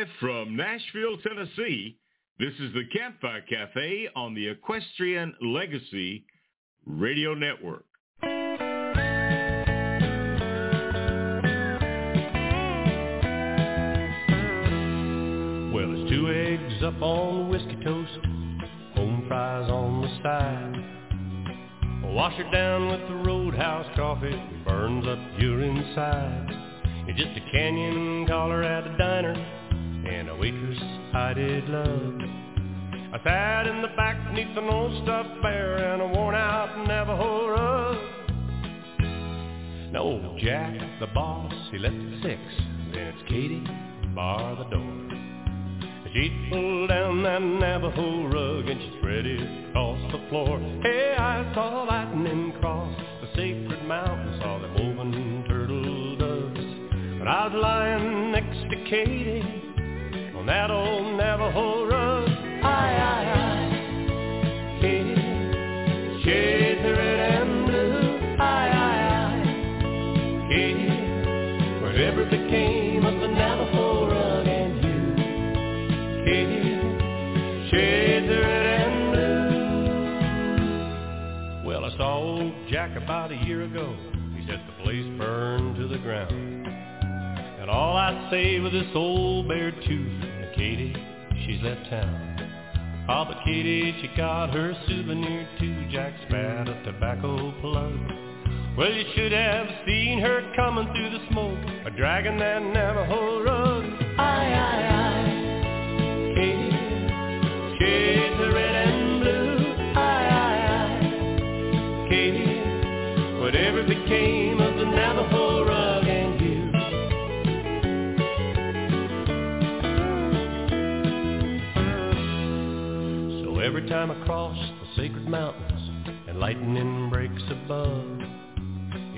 Live from Nashville, Tennessee, this is the Campfire Cafe on the Equestrian Legacy Radio Network. Well, it's two eggs up on whiskey toast, home fries on the side. Wash it down with the roadhouse coffee, burns up your inside. It's just a canyon collar at a diner, and a waitress I did love. I sat in the back neath an old stuffed bear and a worn out Navajo rug. Now old Jack, the boss, he left at six. Then it's Katie, bar the door. She pulled down that Navajo rug and she spread it across the floor. Hey, I saw lightning cross the sacred mountain, saw them woven turtle doves. But I was lying next to Katie on that old Navajo rug. Aye, aye, aye. Katie, shades of red and blue. Aye, aye, aye. Katie, whatever became of the Navajo rug and you. Katie, shades of red and blue. Well, I saw old Jack about a year ago. He said the place burned to the ground. And all I say with this old bare tooth, she's left town. Oh, but Katie, she got her souvenir too. Jack spat a tobacco plug. Well, you should have seen her coming through the smoke, a dragging that Navajo rug. Aye, aye, aye. Katie, time I cross the sacred mountains and lightning breaks above,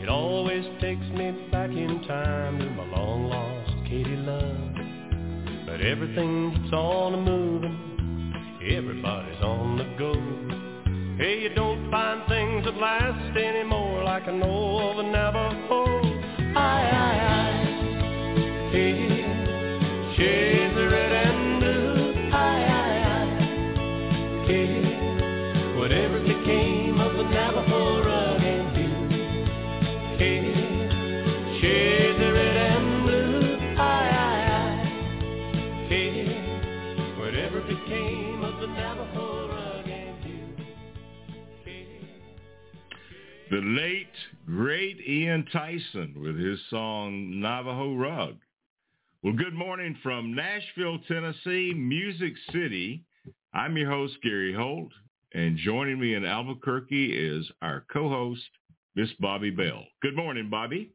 it always takes me back in time to my long lost Katie love. But everything keeps on a moving, everybody's on the go. Hey, you don't find things that last anymore like I know of a Navajo. Aye, aye, aye. Late, great Ian Tyson with his song Navajo Rug. Well, good morning from Nashville, Tennessee, Music City. I'm your host, Gary Holt, and joining me in Albuquerque is our co-host, Miss Bobbi Bell. Good morning, Bobbi.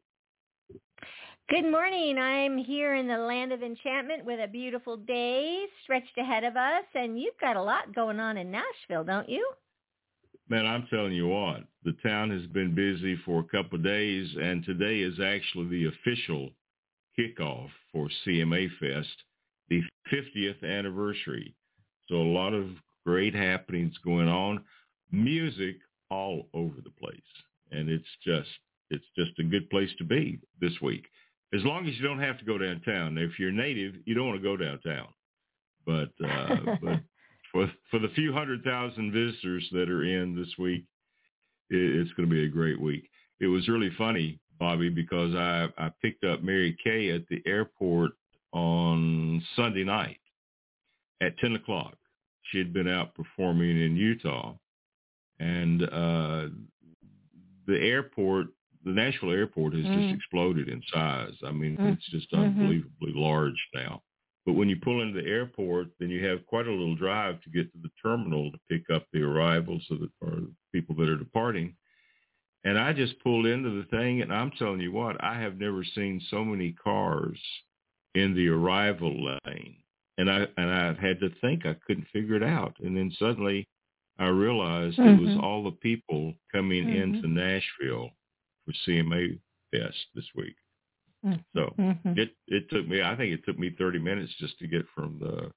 Good morning. I'm here in the land of enchantment with a beautiful day stretched ahead of us, and you've got a lot going on in Nashville, don't you? Man, I'm telling you what, the town has been busy for a couple of days, and today is actually the official kickoff for CMA Fest, the 50th anniversary. So a lot of great happenings going on, music all over the place, and it's just it's just a good place to be this week. As long as you don't have to go downtown. If you're native, you don't want to go downtown, but uh, but for for the few hundred thousand visitors that are in this week, it, it's going to be a great week. It was really funny, Bobbi, because I I picked up Mary Kay at the airport on Sunday night at ten o'clock. She had been out performing in Utah, and uh, the airport, the Nashville airport, has Mm. just exploded in size. I mean, Mm. it's just Mhm. unbelievably large now. But when you pull into the airport, then you have quite a little drive to get to the terminal to pick up the arrivals of the, or people that are departing. And I just pulled into the thing, and I'm telling you what, I have never seen so many cars in the arrival lane. And I and I had to think I couldn't figure it out. And then suddenly I realized it was Mhm. all the people coming Mhm. into Nashville for CMA Fest this week. So Mhm. it it took me I think it took me 30 minutes just to get from the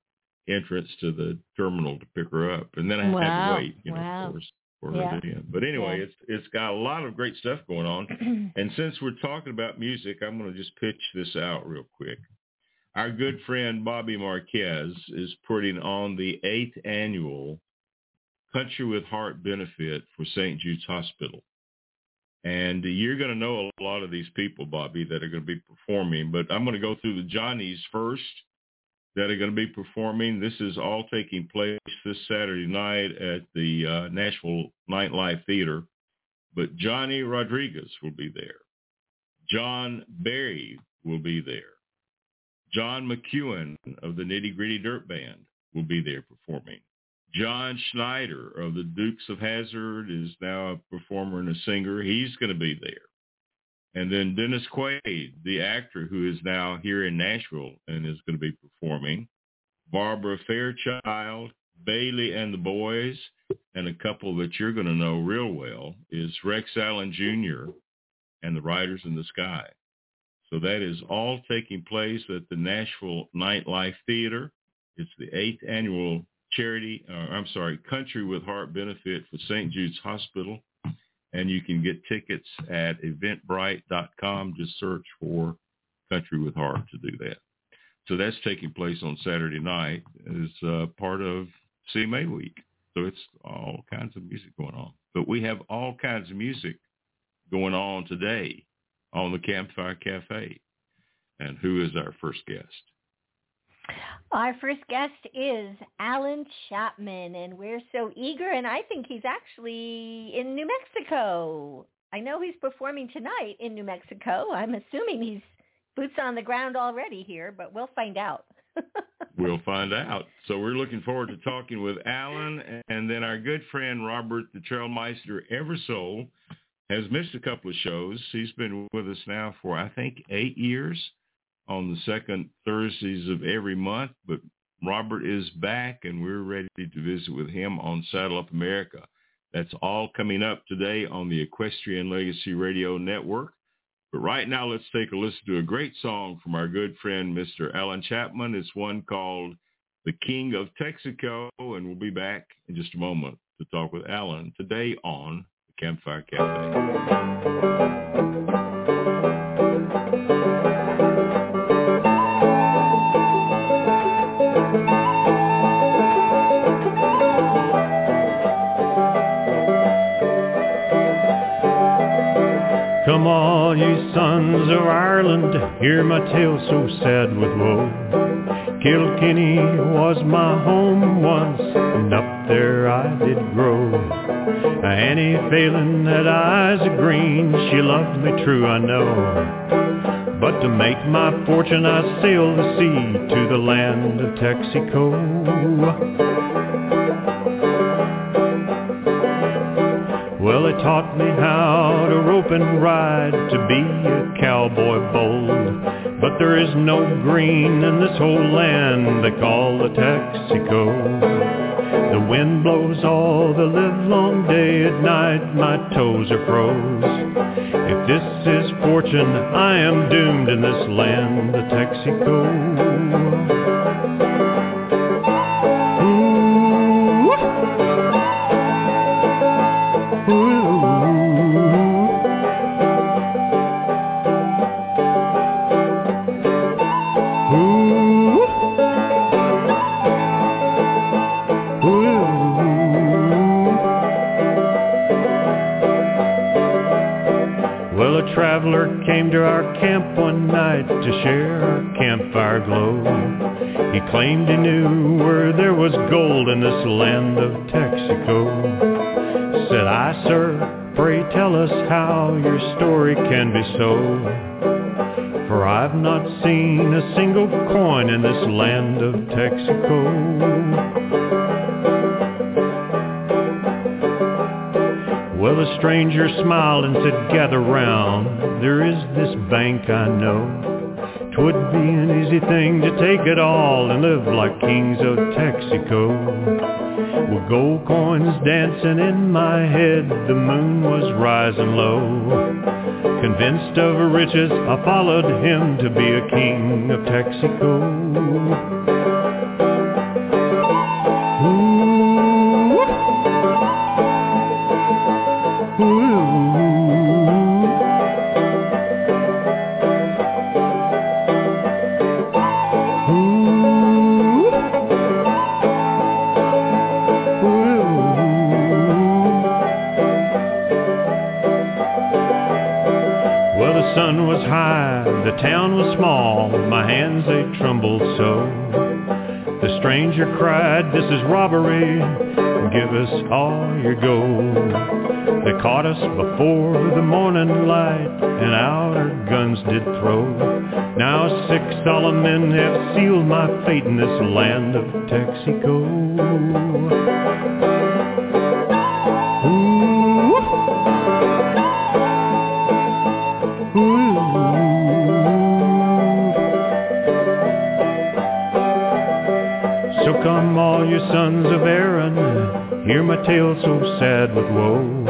entrance to the terminal to pick her up and then I had to wait you know Wow. of course for Yeah. her to in. But anyway, Yeah. it's it's got a lot of great stuff going on and since we're talking about music, I'm going to just pitch this out real quick. Our good friend Bobby Marquez is putting on the eighth annual Country with Heart benefit for St. Jude's Hospital. And you're going to know a lot of these people, Bobbi, that are going to be performing. But I'm going to go through the Johnnies first that are going to be performing. This is all taking place this Saturday night at the uh, Nashville Nightlife Theater. But Johnny Rodriguez will be there. John Berry will be there. John McEwen of the Nitty Gritty Dirt Band will be there performing. John Schneider of the Dukes of Hazzard is now a performer and a singer. He's going to be there. And then Dennis Quaid, the actor who is now here in Nashville and is going to be performing. Barbara Fairchild, Bailey and the Boys, and a couple that you're going to know real well is Rex Allen Jr. and the Riders in the Sky. So that is all taking place at the Nashville Nightlife Theater. It's the eighth annual charity, uh, I'm sorry, Country with Heart benefit for St. Jude's Hospital and you can get tickets at eventbrite.com. Just search for Country with Heart to do that. So that's taking place on Saturday night as uh, part of CMA week. So it's all kinds of music going on. But we have all kinds of music going on today on the Campfire Cafe. And who is our first guest? Our first guest is Allan Chapman, and we're so eager, and I think he's actually in New Mexico. I know he's performing tonight in New Mexico. I'm assuming he's boots on the ground already here, but we'll find out. we'll find out. So we're looking forward to talking with Allan, and then our good friend Robert the Trailmeister Eversole has missed a couple of shows. He's been with us now for, I think, eight years on the second Thursdays of every month, but Robert is back and we're ready to visit with him on Saddle Up America. That's all coming up today on the Equestrian Legacy Radio Network. But right now, let's take a listen to a great song from our good friend, Mr. Allan Chapman. It's one called The King of Texaco, and we'll be back in just a moment to talk with Allan today on the Campfire Cafe. Sons of Ireland, hear my tale so sad with woe. Kilkenny was my home once, and up there I did grow. Annie Phelan had eyes of green, she loved me true I know. But to make my fortune I sailed the sea to the land of Texaco. Taught me how to rope and ride, to be a cowboy bold. But there is no green in this whole land they call the Texaco. The wind blows all the livelong day, at night my toes are froze. If this is fortune, I am doomed in this land the Texaco. To share our campfire glow. He claimed he knew where there was gold in this land of Texaco. Said I, sir, pray tell us how your story can be so. For I've not seen a single coin in this land of Texaco. Well, the stranger smiled and said, gather round. There is this bank I know. Twould be an easy thing to take it all and live like kings of Texaco. With gold coins dancing in my head, the moon was rising low. Convinced of riches, I followed him to be a king of Texaco. Cried, this is robbery, give us all your gold. They caught us before the morning light, and our guns did throw. Now six solemn men have sealed my fate in this land of Texaco. Tale so sad with woe.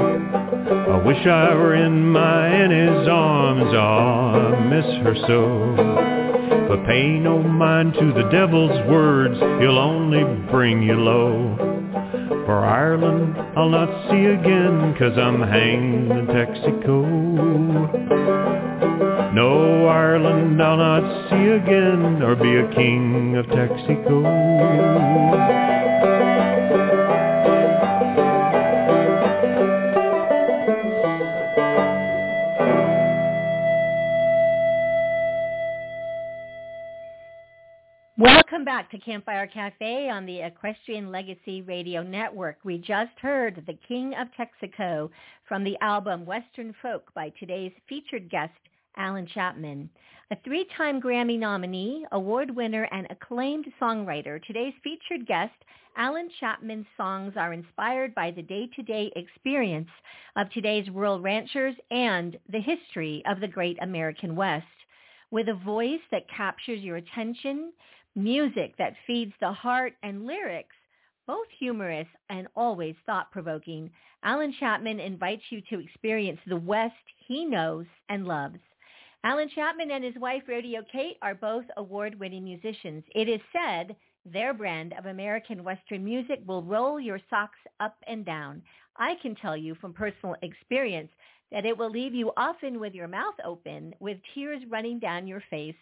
I wish I were in my Annie's arms, ah, I miss her so. But pay no mind to the devil's words, he'll only bring you low. For Ireland I'll not see again, cause I'm hanged in Texaco. No Ireland I'll not see again, or be a king of Texaco. To Campfire Cafe on the Equestrian Legacy Radio Network. We just heard The King of Texaco from the album Western Folk by today's featured guest, Allan Chapman. A three-time Grammy nominee, award winner, and acclaimed songwriter, today's featured guest, Allan Chapman's songs are inspired by the day-to-day experience of today's rural ranchers and the history of the great American West. With a voice that captures your attention, music that feeds the heart, and lyrics, both humorous and always thought-provoking, Allan Chapman invites you to experience the West he knows and loves. Allan Chapman and his wife Rodeo Kate are both award-winning musicians. It is said their brand of American Western music will roll your socks up and down. I can tell you from personal experience that it will leave you often with your mouth open, with tears running down your face,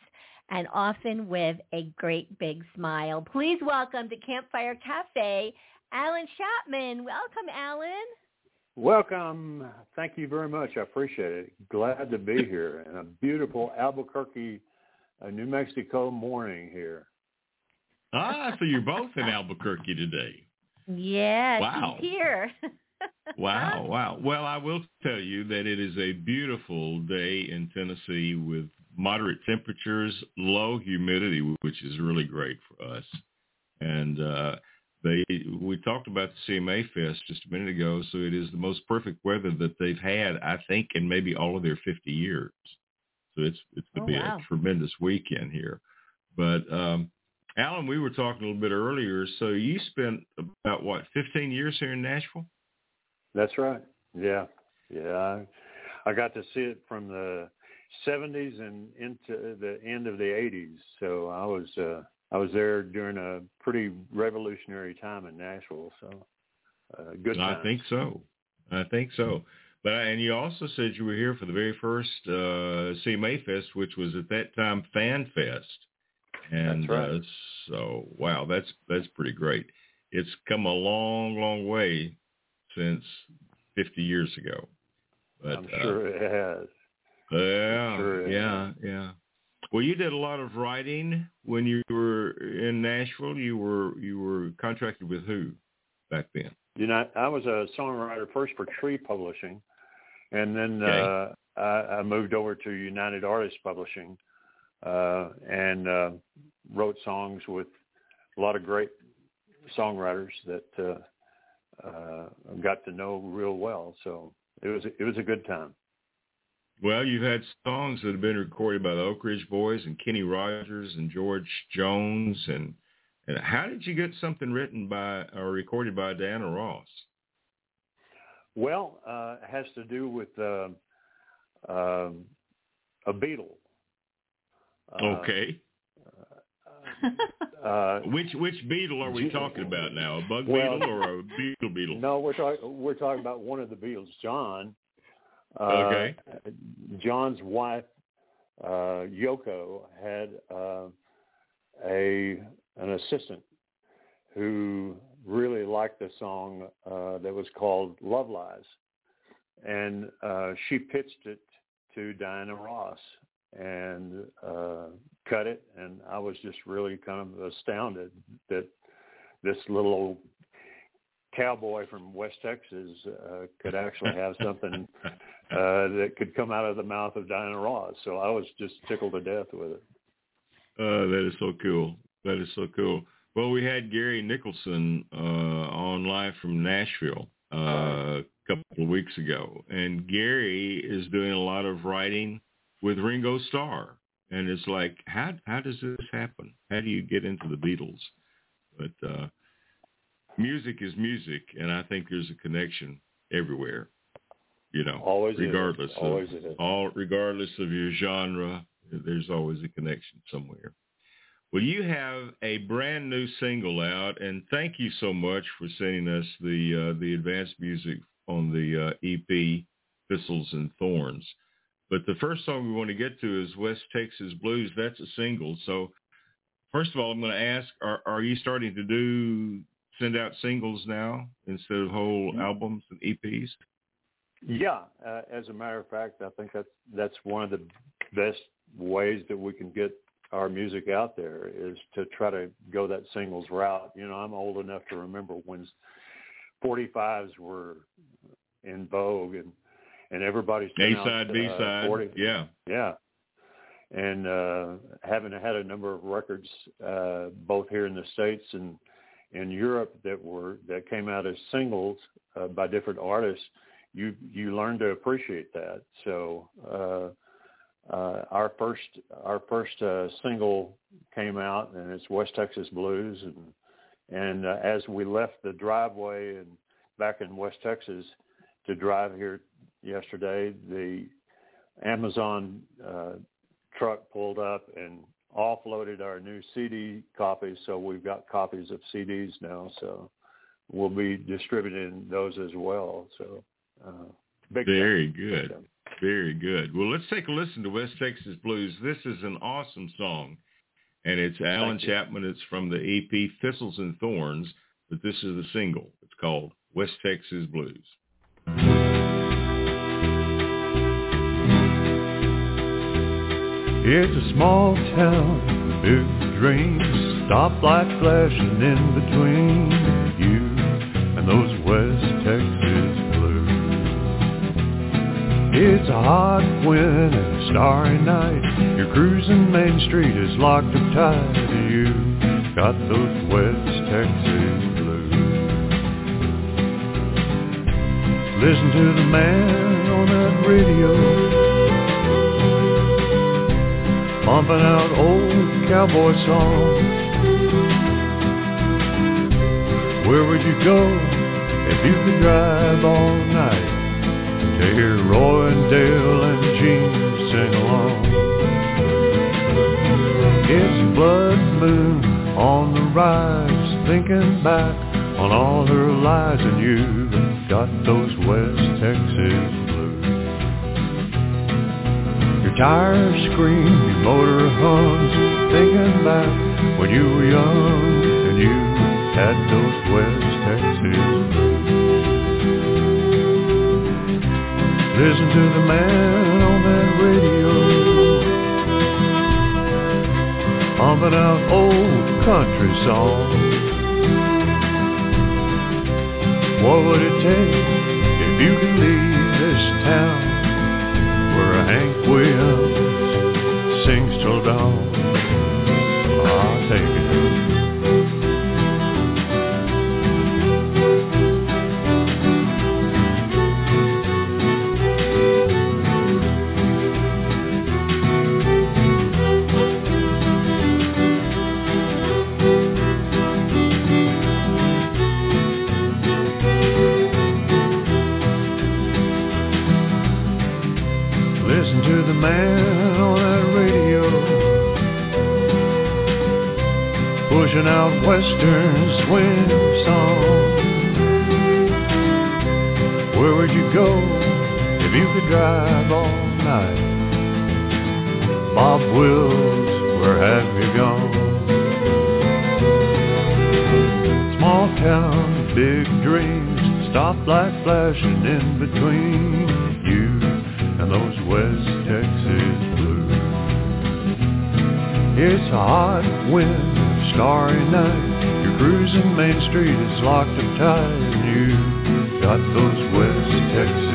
and often with a great big smile. Please welcome to Campfire Cafe, Allan Chapman. Welcome, Allan. Welcome. Thank you very much. I appreciate it. Glad to be here in a beautiful Albuquerque, uh, New Mexico morning here. Ah, so you're both in Albuquerque today. Yes, wow. he's here. wow, wow. Well, I will tell you that it is a beautiful day in Tennessee with moderate temperatures, low humidity, which is really great for us. And uh, they we talked about the CMA Fest just a minute ago, so it is the most perfect weather that they've had, I think, in maybe all of their 50 years. So it's it's going to oh, be wow. a tremendous weekend here. But um, Allan, we were talking a little bit earlier. So you spent about what 15 years here in Nashville? That's right. Yeah, yeah. I, I got to see it from the 70s and into the end of the 80s. So I was uh, I was there during a pretty revolutionary time in Nashville. So uh, good. I think so. I think so. But and you also said you were here for the very first uh, CMA Fest, which was at that time Fan Fest. And that's right. uh, so wow, that's that's pretty great. It's come a long, long way since 50 years ago. But, I'm sure uh, it has. Yeah, sure yeah, yeah. Well, you did a lot of writing when you were in Nashville. You were you were contracted with who back then? You know, I was a songwriter first for Tree Publishing, and then okay. uh, I, I moved over to United Artists Publishing, uh, and uh, wrote songs with a lot of great songwriters that uh, uh, got to know real well. So it was it was a good time. Well, you've had songs that have been recorded by the Oak Ridge Boys and Kenny Rogers and George Jones. And, and how did you get something written by or recorded by Diana Ross? Well, uh, it has to do with uh, uh, a beetle. Uh, okay. Uh, which which beetle are we talking about now? A bug well, beetle or a beetle beetle? No, we're talking we're talking about one of the beetles, John, Okay. Uh, John's wife, uh, Yoko, had uh, a an assistant who really liked the song uh, that was called "Love Lies," and uh, she pitched it to Diana Ross, and uh, cut it, and I was just really kind of astounded that this little old cowboy from West Texas uh, could actually have something uh, that could come out of the mouth of Diana Ross. So I was just tickled to death with it. Uh, that is so cool. That is so cool. Well, we had Gary Nicholson uh, on live from Nashville uh, a couple of weeks ago, and Gary is doing a lot of writing with Ringo Starr, and it's like, how how does this happen? How do you get into the Beatles? But uh, music is music, and I think there's a connection everywhere. You know, always regardless always of all, regardless of your genre, there's always a connection somewhere. Well, you have a brand new single out, and thank you so much for sending us the uh, the advanced music on the uh, EP Thistles and Thorns. But the first song we want to get to is West Texas Blues. That's a single. So first of all, I'm going to ask, are, are you starting to do send out singles now instead of whole mm-hmm. albums and EPs? Yeah, uh, as a matter of fact, I think that's that's one of the best ways that we can get our music out there is to try to go that singles route. You know, I'm old enough to remember when 45s were in vogue and and everybody's A side, B side, uh, yeah, yeah, and uh, having had a number of records uh, both here in the states and in Europe that were that came out as singles uh, by different artists, you you learn to appreciate that. So uh, uh, our first our first uh, single came out, and it's West Texas Blues, and and uh, as we left the driveway and back in West Texas to drive here yesterday, the Amazon uh, truck pulled up and offloaded our new CD copies. So we've got copies of CDs now. So we'll be distributing those as well. So uh, very good, very good. Well, let's take a listen to West Texas Blues. This is an awesome song, and it's Allan Chapman. It's from the EP Thistles and Thorns, but this is the single. It's called West Texas Blues. It's a small town, big dreams, stoplight flashing in between you and those West Texas blues. It's a hot wind and starry night. You're cruising Main Street is locked up tight. You got those West Texas blues. Listen to the man on that radio pumping out old cowboy songs. Where would you go if you could drive all night to hear Roy and Dale and Gene sing along? It's blood moon on the rise, thinking back on all her lies, and you've got those West Texas blues. Your tires scream, your motor hums, thinking back when you were young and you had those West Texas blues. Listen to the man on that radio, pumping out old country songs. What would it take if you could leave this town? where Hank Williams sings till dawn. I'll take it. in between you and those West Texas blues. It's a hot wind, starry night. You're cruising Main Street, it's locked and tight, and you got those West Texas.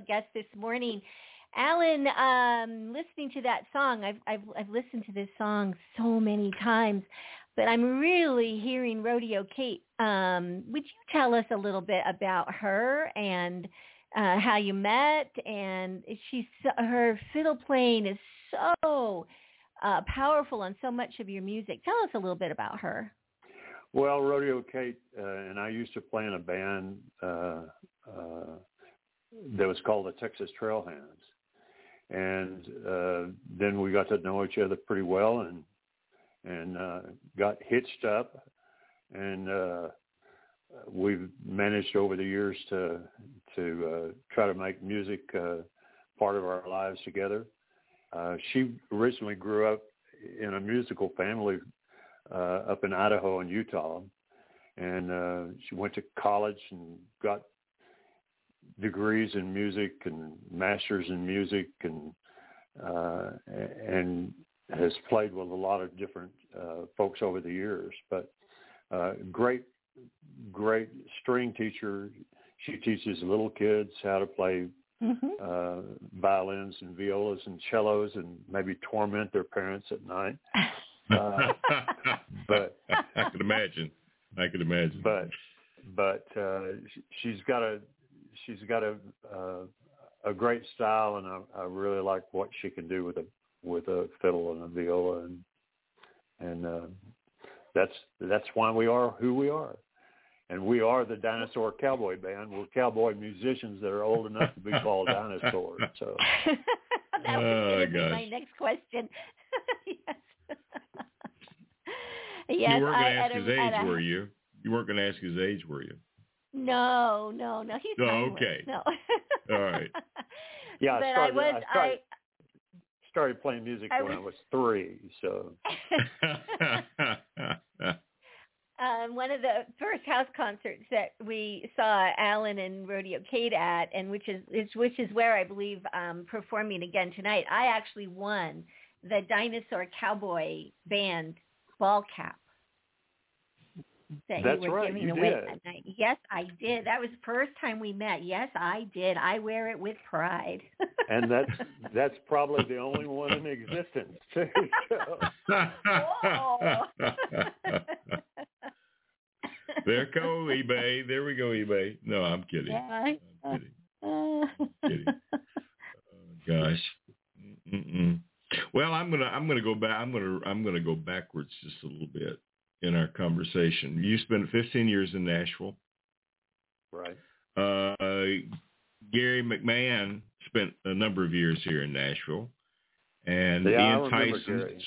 Guest this morning. Allan, um, listening to that song, I've, I've I've listened to this song so many times, but I'm really hearing Rodeo Kate. Um, would you tell us a little bit about her and uh, how you met? And she's her fiddle playing is so uh, powerful on so much of your music. Tell us a little bit about her. Well, Rodeo Kate uh, and I used to play in a band uh, uh, that was called the Texas Trailhands, and uh, then we got to know each other pretty well, and and uh, got hitched up, and uh, we've managed over the years to to uh, try to make music uh, part of our lives together. Uh, she originally grew up in a musical family uh, up in Idaho and Utah, and uh, she went to college and got degrees in music and masters in music and uh, and has played with a lot of different uh, folks over the years. But uh, great, great string teacher. She teaches little kids how to play mm-hmm. uh, violins and violas and cellos and maybe torment their parents at night. Uh, but I can imagine. I can imagine. But but uh, she's got a she's got a uh, a great style, and I, I really like what she can do with a with a fiddle and a viola, and and uh, that's that's why we are who we are and we are the dinosaur cowboy band. We're cowboy musicians that are old enough to be called dinosaurs. So that was oh, going to be my next question. yes. yes. You weren't going to ask his age, a, were you? You weren't going to ask his age, were you? No, no, no. He's oh, okay. No. All right. Yeah, but I, started, I was. I started, I started playing music I when was, I was three. So. um, one of the first house concerts that we saw Allan and Rodeo Kate at, and which is, is which is where I believe um, performing again tonight. I actually won the Dinosaur Cowboy Band ball cap that That's you were right. giving you away did. That night. Yes, I did. That was the first time we met. Yes, I did. I wear it with pride. and that's that's probably the only one in existence too. oh. there go eBay. There we go eBay. No, I'm kidding. Yeah, I'm kidding. I'm kidding. Oh, gosh. Mm-mm. Well, I'm gonna I'm gonna go back. I'm gonna I'm gonna go backwards just a little bit in our conversation. You spent 15 years in Nashville. Right. Uh, Gary McMahon spent a number of years here in Nashville, and yeah, Ian Tyson.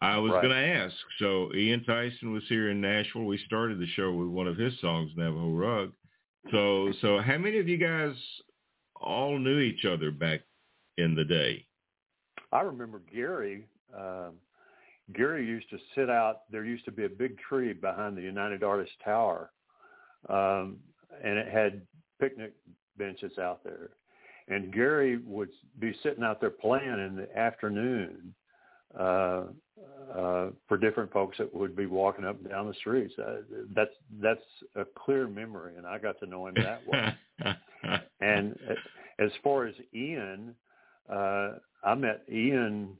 I was right. going to ask. So Ian Tyson was here in Nashville. We started the show with one of his songs, Navajo Rug. So, so how many of you guys all knew each other back in the day? I remember Gary. Um, Gary used to sit out. There used to be a big tree behind the United Artists Tower, um, and it had picnic benches out there. And Gary would be sitting out there playing in the afternoon uh, uh, for different folks that would be walking up and down the streets. Uh, that's that's a clear memory, and I got to know him that way. and as far as Ian, uh, I met Ian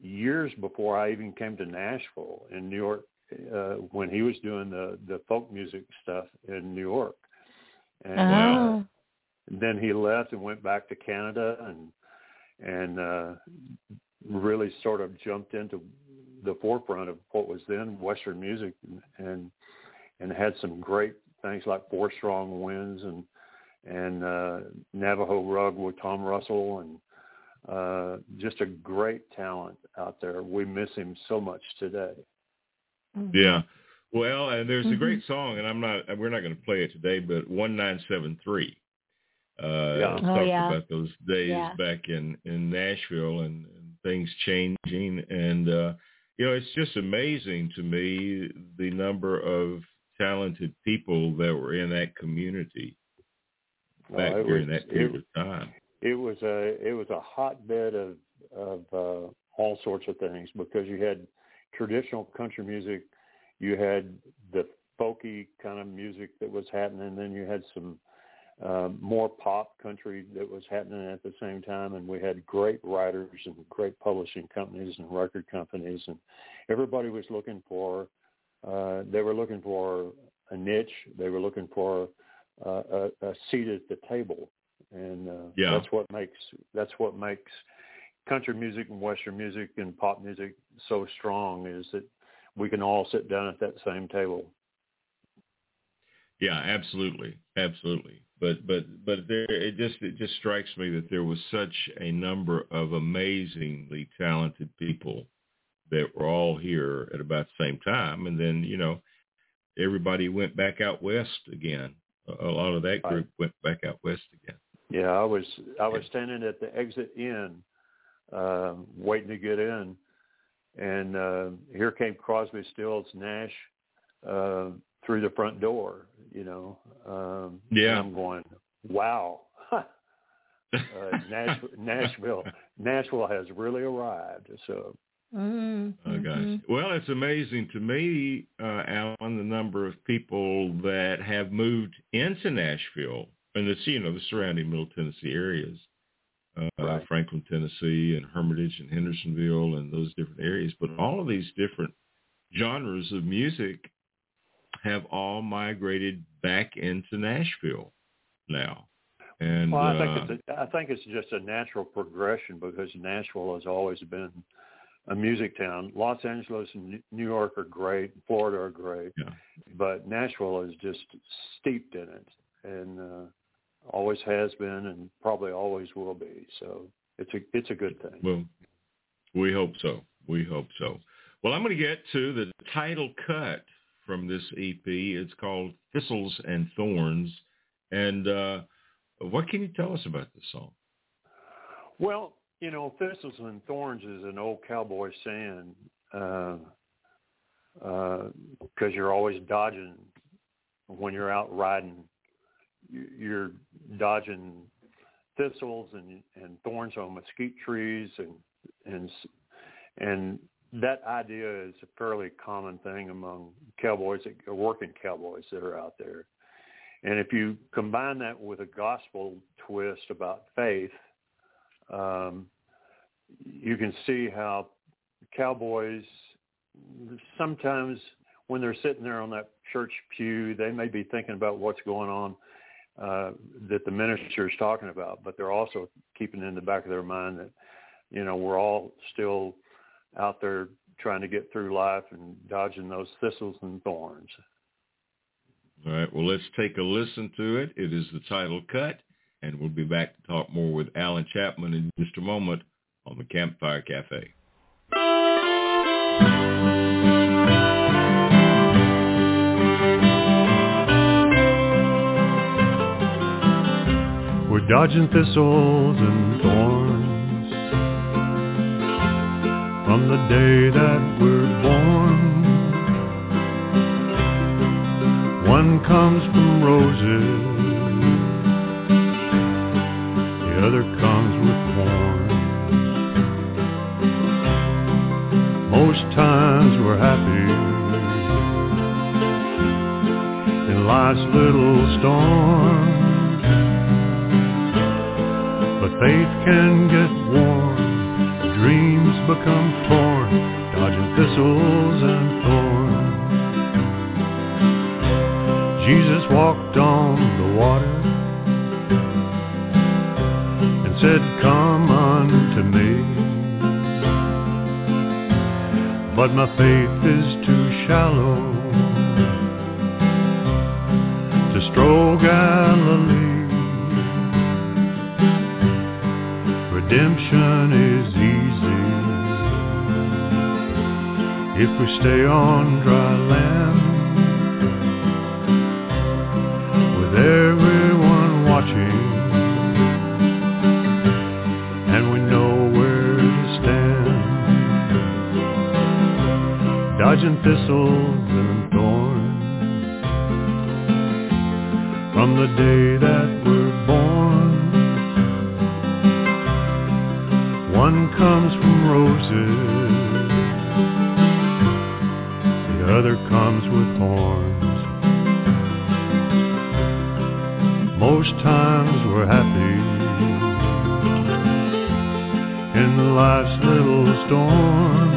years before I even came to Nashville in New York uh, when he was doing the the folk music stuff in New York. And oh. Uh, then he left and went back to Canada and and uh, really sort of jumped into the forefront of what was then Western music and and had some great things like Four Strong Winds and and uh, Navajo Rug with Tom Russell and Uh, just a great talent out there. We miss him so much today. Mm-hmm. Yeah. Well, and there's mm-hmm. a great song, and I'm not. We're not going to play it today, but one nine seven three. Uh, yeah. Oh, yeah. about those days yeah. back in in Nashville and, and things changing, and uh, you know, it's just amazing to me the number of talented people that were in that community back well, during was, that period it, of time. It was a it was a hotbed of of uh, all sorts of things because you had traditional country music, you had the folky kind of music that was happening, and then you had some uh, more pop country that was happening at the same time, and we had great writers and great publishing companies and record companies, and everybody was looking for. Uh, they were looking for a niche. They were looking for uh, a, a seat at the table, and uh, yeah. that's what makes that's what makes country music and western music and pop music so strong is that we can all sit down at that same table. Yeah, absolutely, absolutely. But but but there, it just it just strikes me that there was such a number of amazingly talented people that were all here at about the same time, and then you know everybody went back out west again. A lot of that group went back out west again. Yeah, I was I was standing at the exit in, uh, waiting to get in, and uh, here came Crosby, Stills, Nash uh, through the front door. You know, um, yeah. I'm going, wow. uh, Nashville, Nashville, Nashville has really arrived. So Mm-hmm. Oh gosh. Mm-hmm. Well, it's amazing to me, uh, Allan, the number of people that have moved into Nashville and the you know the surrounding Middle Tennessee areas, uh, right. Franklin, Tennessee, and Hermitage and Hendersonville, and those different areas. But all of these different genres of music have all migrated back into Nashville now. And, well, I think uh, it's a, I think it's just a natural progression because Nashville has always been a music town. Los Angeles and New York are great. Florida are great. Yeah. But Nashville is just steeped in it and uh, always has been and probably always will be. So it's a it's a good thing. Well, we hope so. We hope so. Well, I'm going to get to the title cut from this EP. It's called Thistles and Thorns. And uh, what can you tell us about this song? Well, you know, thistles and thorns is an old cowboy saying because uh, uh, you're always dodging when you're out riding. You're dodging thistles and and thorns on mesquite trees and and and that idea is a fairly common thing among cowboys, working cowboys that are out there. And if you combine that with a gospel twist about faith, um, you can see how cowboys sometimes when they're sitting there on that church pew, they may be thinking about what's going on uh, that the minister is talking about, but they're also keeping in the back of their mind that, you know, we're all still out there trying to get through life and dodging those thistles and thorns. All right. Well, let's take a listen to it. It is the title cut, and we'll be back to talk more with Allan Chapman in just a moment on the Campfire Cafe. We're dodging thistles and thorns from the day that we're born. One comes from roses, the other comes with thorns. Most times we're happy in life's little storm. But faith can get worn, dreams become torn, dodging thistles and thorns. Jesus walked on the water and said, Come unto me. But my faith is too shallow to stroll Galilee. Redemption is easy if we stay on dry land. With everyone watching and we know where to stand. Dodging thistles and thorns from the day that we're born. One comes from roses with horns. Most times we're happy in life's little storms.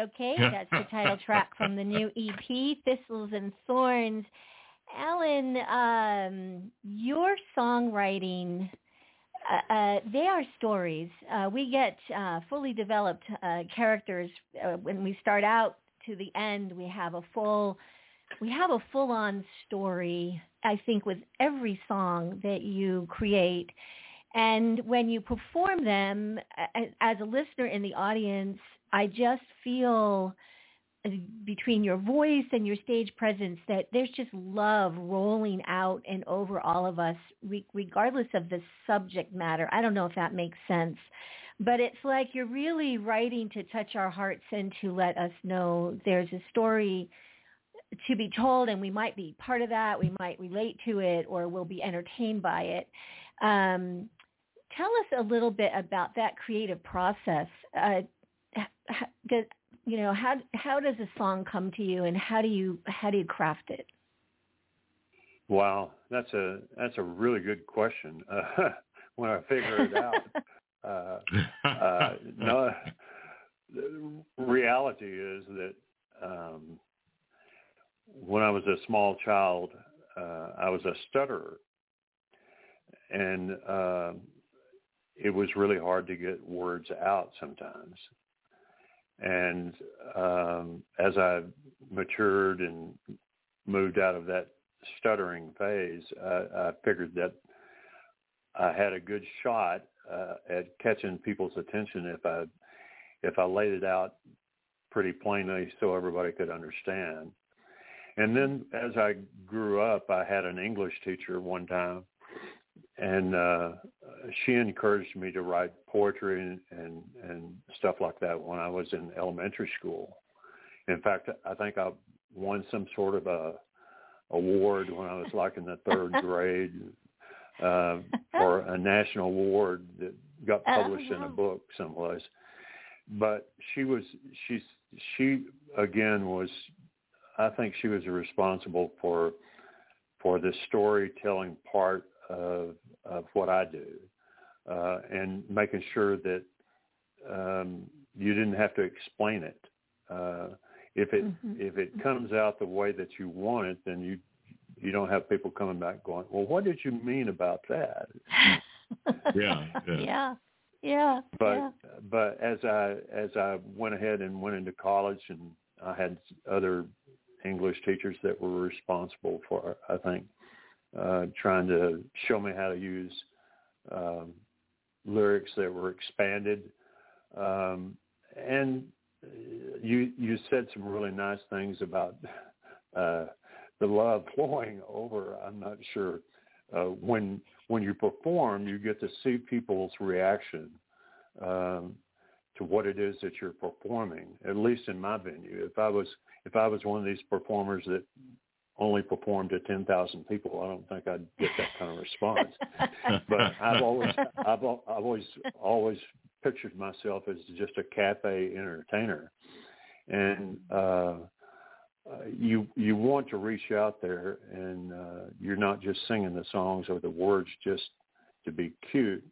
Chapman and Rodeo Kate. That's the title track from the new EP, Thistles and Thorns. Allan, um, your songwriting, uh, uh, they are stories. Uh, we get uh, fully developed uh, characters uh, when we start out to the end. We have a full, we have a full-on story. I think with every song that you create. And when you perform them, as a listener in the audience, I just feel between your voice and your stage presence that there's just love rolling out and over all of us, regardless of the subject matter. I don't know if that makes sense. But it's like you're really writing to touch our hearts and to let us know there's a story to be told and we might be part of that. We might relate to it or we'll be entertained by it. Um, tell us a little bit about that creative process. Uh, does, you know, how how does a song come to you, and how do you how do you craft it? Wow, that's a that's a really good question. Uh, when I figure it out, uh, uh, no, the reality is that um, when I was a small child, uh, I was a stutterer, and uh, it was really hard to get words out sometimes. And um, as I matured and moved out of that stuttering phase, uh, I figured that I had a good shot uh, at catching people's attention if I if I laid it out pretty plainly so everybody could understand. And then as I grew up, I had an English teacher one time and uh, she encouraged me to write poetry and, and and stuff like that when I was in elementary school. In fact, I think I won some sort of a award when I was like in the third grade uh, for a national award that got published in a book someplace. But she was she's she again was I think she was responsible for for the storytelling part of of what I do, uh, and making sure that um, you didn't have to explain it. Uh, if it mm-hmm. if it comes out the way that you want it, then you you don't have people coming back going, well, what did you mean about that? yeah, yeah, yeah, yeah. But yeah. but as I as I went ahead and went into college, and I had other English teachers that were responsible for, I think, uh, trying to show me how to use um, lyrics that were expanded. Um, and you you said some really nice things about uh, the love flowing over. I'm not sure uh, when when you perform, you get to see people's reaction um, to what it is that you're performing. At least in my venue, if I was if I was one of these performers that only performed to 10,000 people, I don't think I'd get that kind of response. but I've always, I've, I've always, always pictured myself as just a cafe entertainer, and uh, you you want to reach out there, and uh, you're not just singing the songs or the words just to be cute.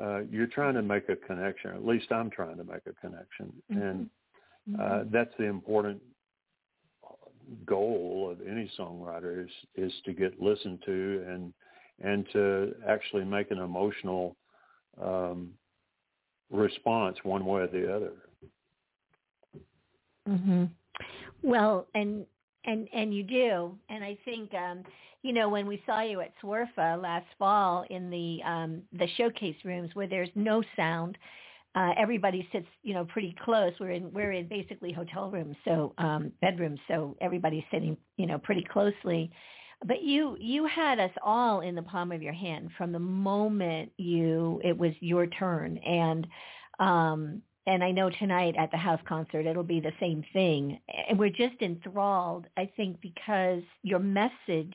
Uh, you're trying to make a connection. At least I'm trying to make a connection, mm-hmm. and uh, mm-hmm. that's the important goal of any songwriter is is to get listened to and and to actually make an emotional um, response one way or the other. Mm-hmm. Well, and and and you do, and I think um, you know when we saw you at SWRFA last fall in the um, the showcase rooms where there's no sound, uh, everybody sits, you know, pretty close. We're in we're in basically hotel rooms, so um, bedrooms, so everybody's sitting, you know, pretty closely. But you you had us all in the palm of your hand from the moment you it was your turn, and um, and I know tonight at the house concert it'll be the same thing. And we're just enthralled, I think, because your message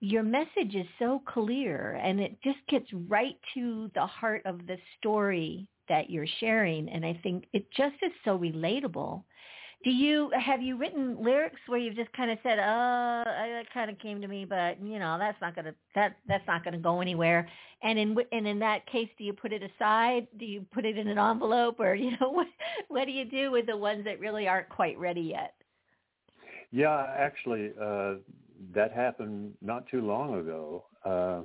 your message is so clear and it just gets right to the heart of the story that you're sharing and I think it just is so relatable. Do you have you written lyrics where you've just kind of said, "Uh, that kind of came to me, but you know, that's not to that that's not to go anywhere." And in and in that case, do you put it aside? Do you put it in an envelope or, you know, what what do you do with the ones that really aren't quite ready yet? Yeah, actually, uh that happened not too long ago. Uh,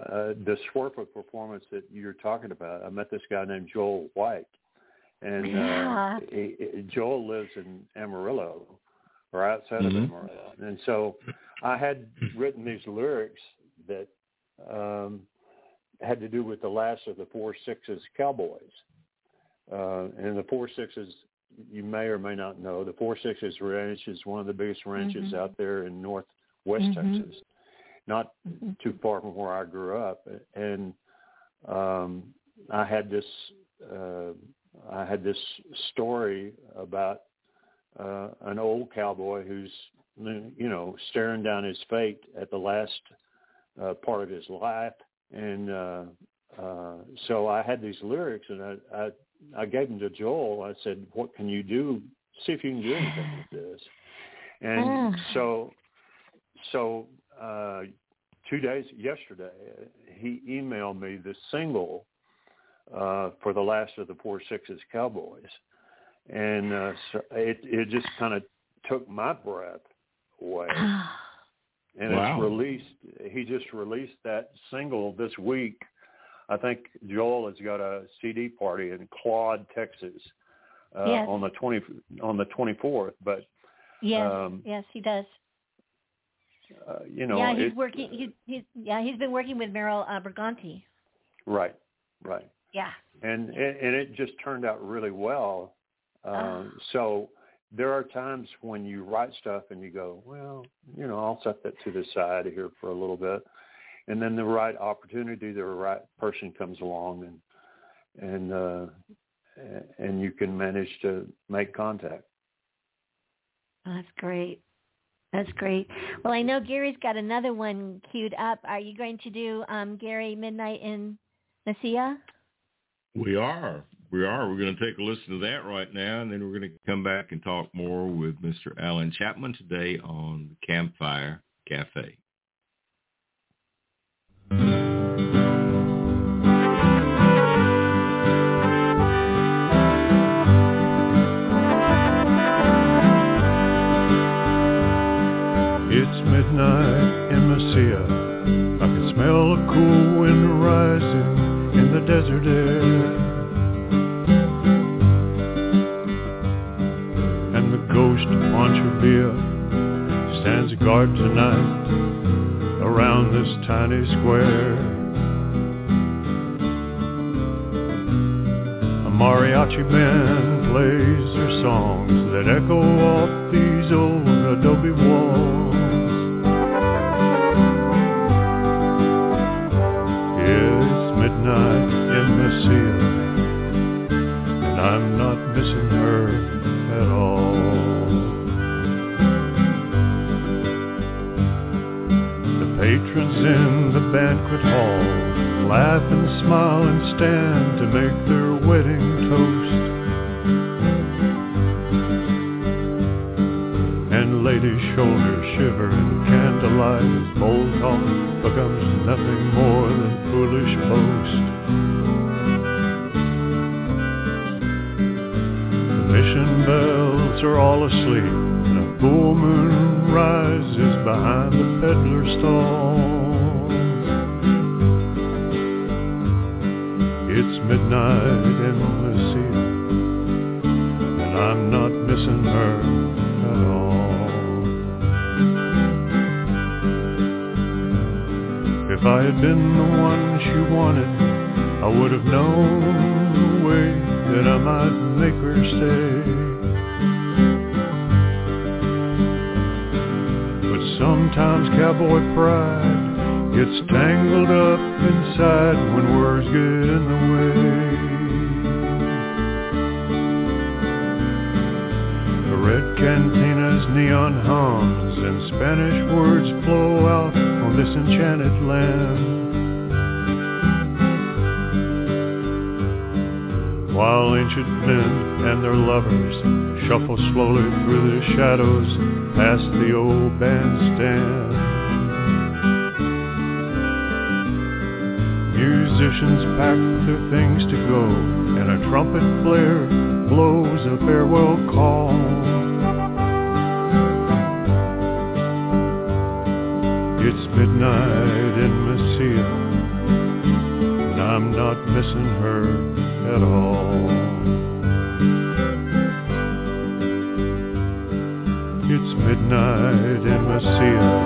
uh, the SWRFA performance that you're talking about, I met this guy named Joel White, and uh, yeah. uh, he, he, Joel lives in Amarillo, or outside mm-hmm. of Amarillo, and so I had written these lyrics that um, had to do with the last of the Four Sixes Cowboys, uh, and the Four Sixes you may or may not know, the Four Sixes Ranch is one of the biggest ranches mm-hmm. out there in northwest mm-hmm. Texas, not mm-hmm. too far from where I grew up. And um, I had this uh, I had this story about uh, an old cowboy who's you know staring down his fate at the last uh, part of his life, and uh, uh, so I had these lyrics, and I, I I gave them to Joel. I said, "What can you do? See if you can do anything with this." And so, so uh, two days yesterday, he emailed me the single uh, for the last of the Four Sixes Cowboys, and uh, so it it just kind of took my breath away. And wow. it's released. He just released that single this week I think Joel has got a CD party in Claude, Texas, uh, yes. on the twenty on the twenty fourth. But yes, um, yes, he does. Uh, you know, yeah, he's it, working. He's, he's yeah, he's been working with Merrill uh, Briganti. Right, right. Yeah, and and it just turned out really well. Uh, So there are times when you write stuff and you go, well, you know, I'll set that to the side here for a little bit, and then the right opportunity, the right person comes along, and and uh, and you can manage to make contact. That's great. That's great. Well, I know Gary's got another one queued up. Are you going to do um, Gary Midnight in Mesilla? We are. We are. We're going to take a listen to that right now, and then we're going to come back and talk more with Mr. Allan Chapman today on the Campfire Cafe. In Mesilla. I can smell a cool wind rising in the desert air. And the ghost Pancho Villa stands guard tonight around this tiny square. A mariachi band plays their songs that echo off these old adobe walls. Banquet hall laugh and smile and stand to make their wedding toast. And ladies' shoulders shiver in candlelight as bold becomes nothing more than foolish boast. The mission bells are all asleep and a full moon rises behind the peddler stalls. Midnight in Mesilla, and I'm not missing her at all. If I had been the one she wanted, I would have known the way that I might make her stay. But sometimes cowboy pride gets tangled up inside when words get in the way. The red cantina's neon hums and Spanish words flow out on this enchanted land. While ancient men and their lovers shuffle slowly through the shadows past the old bandstand. Musicians pack their things to go, and a trumpet flare blows a farewell call. It's midnight in Mesilla, and I'm not missing her at all. It's midnight in Mesilla,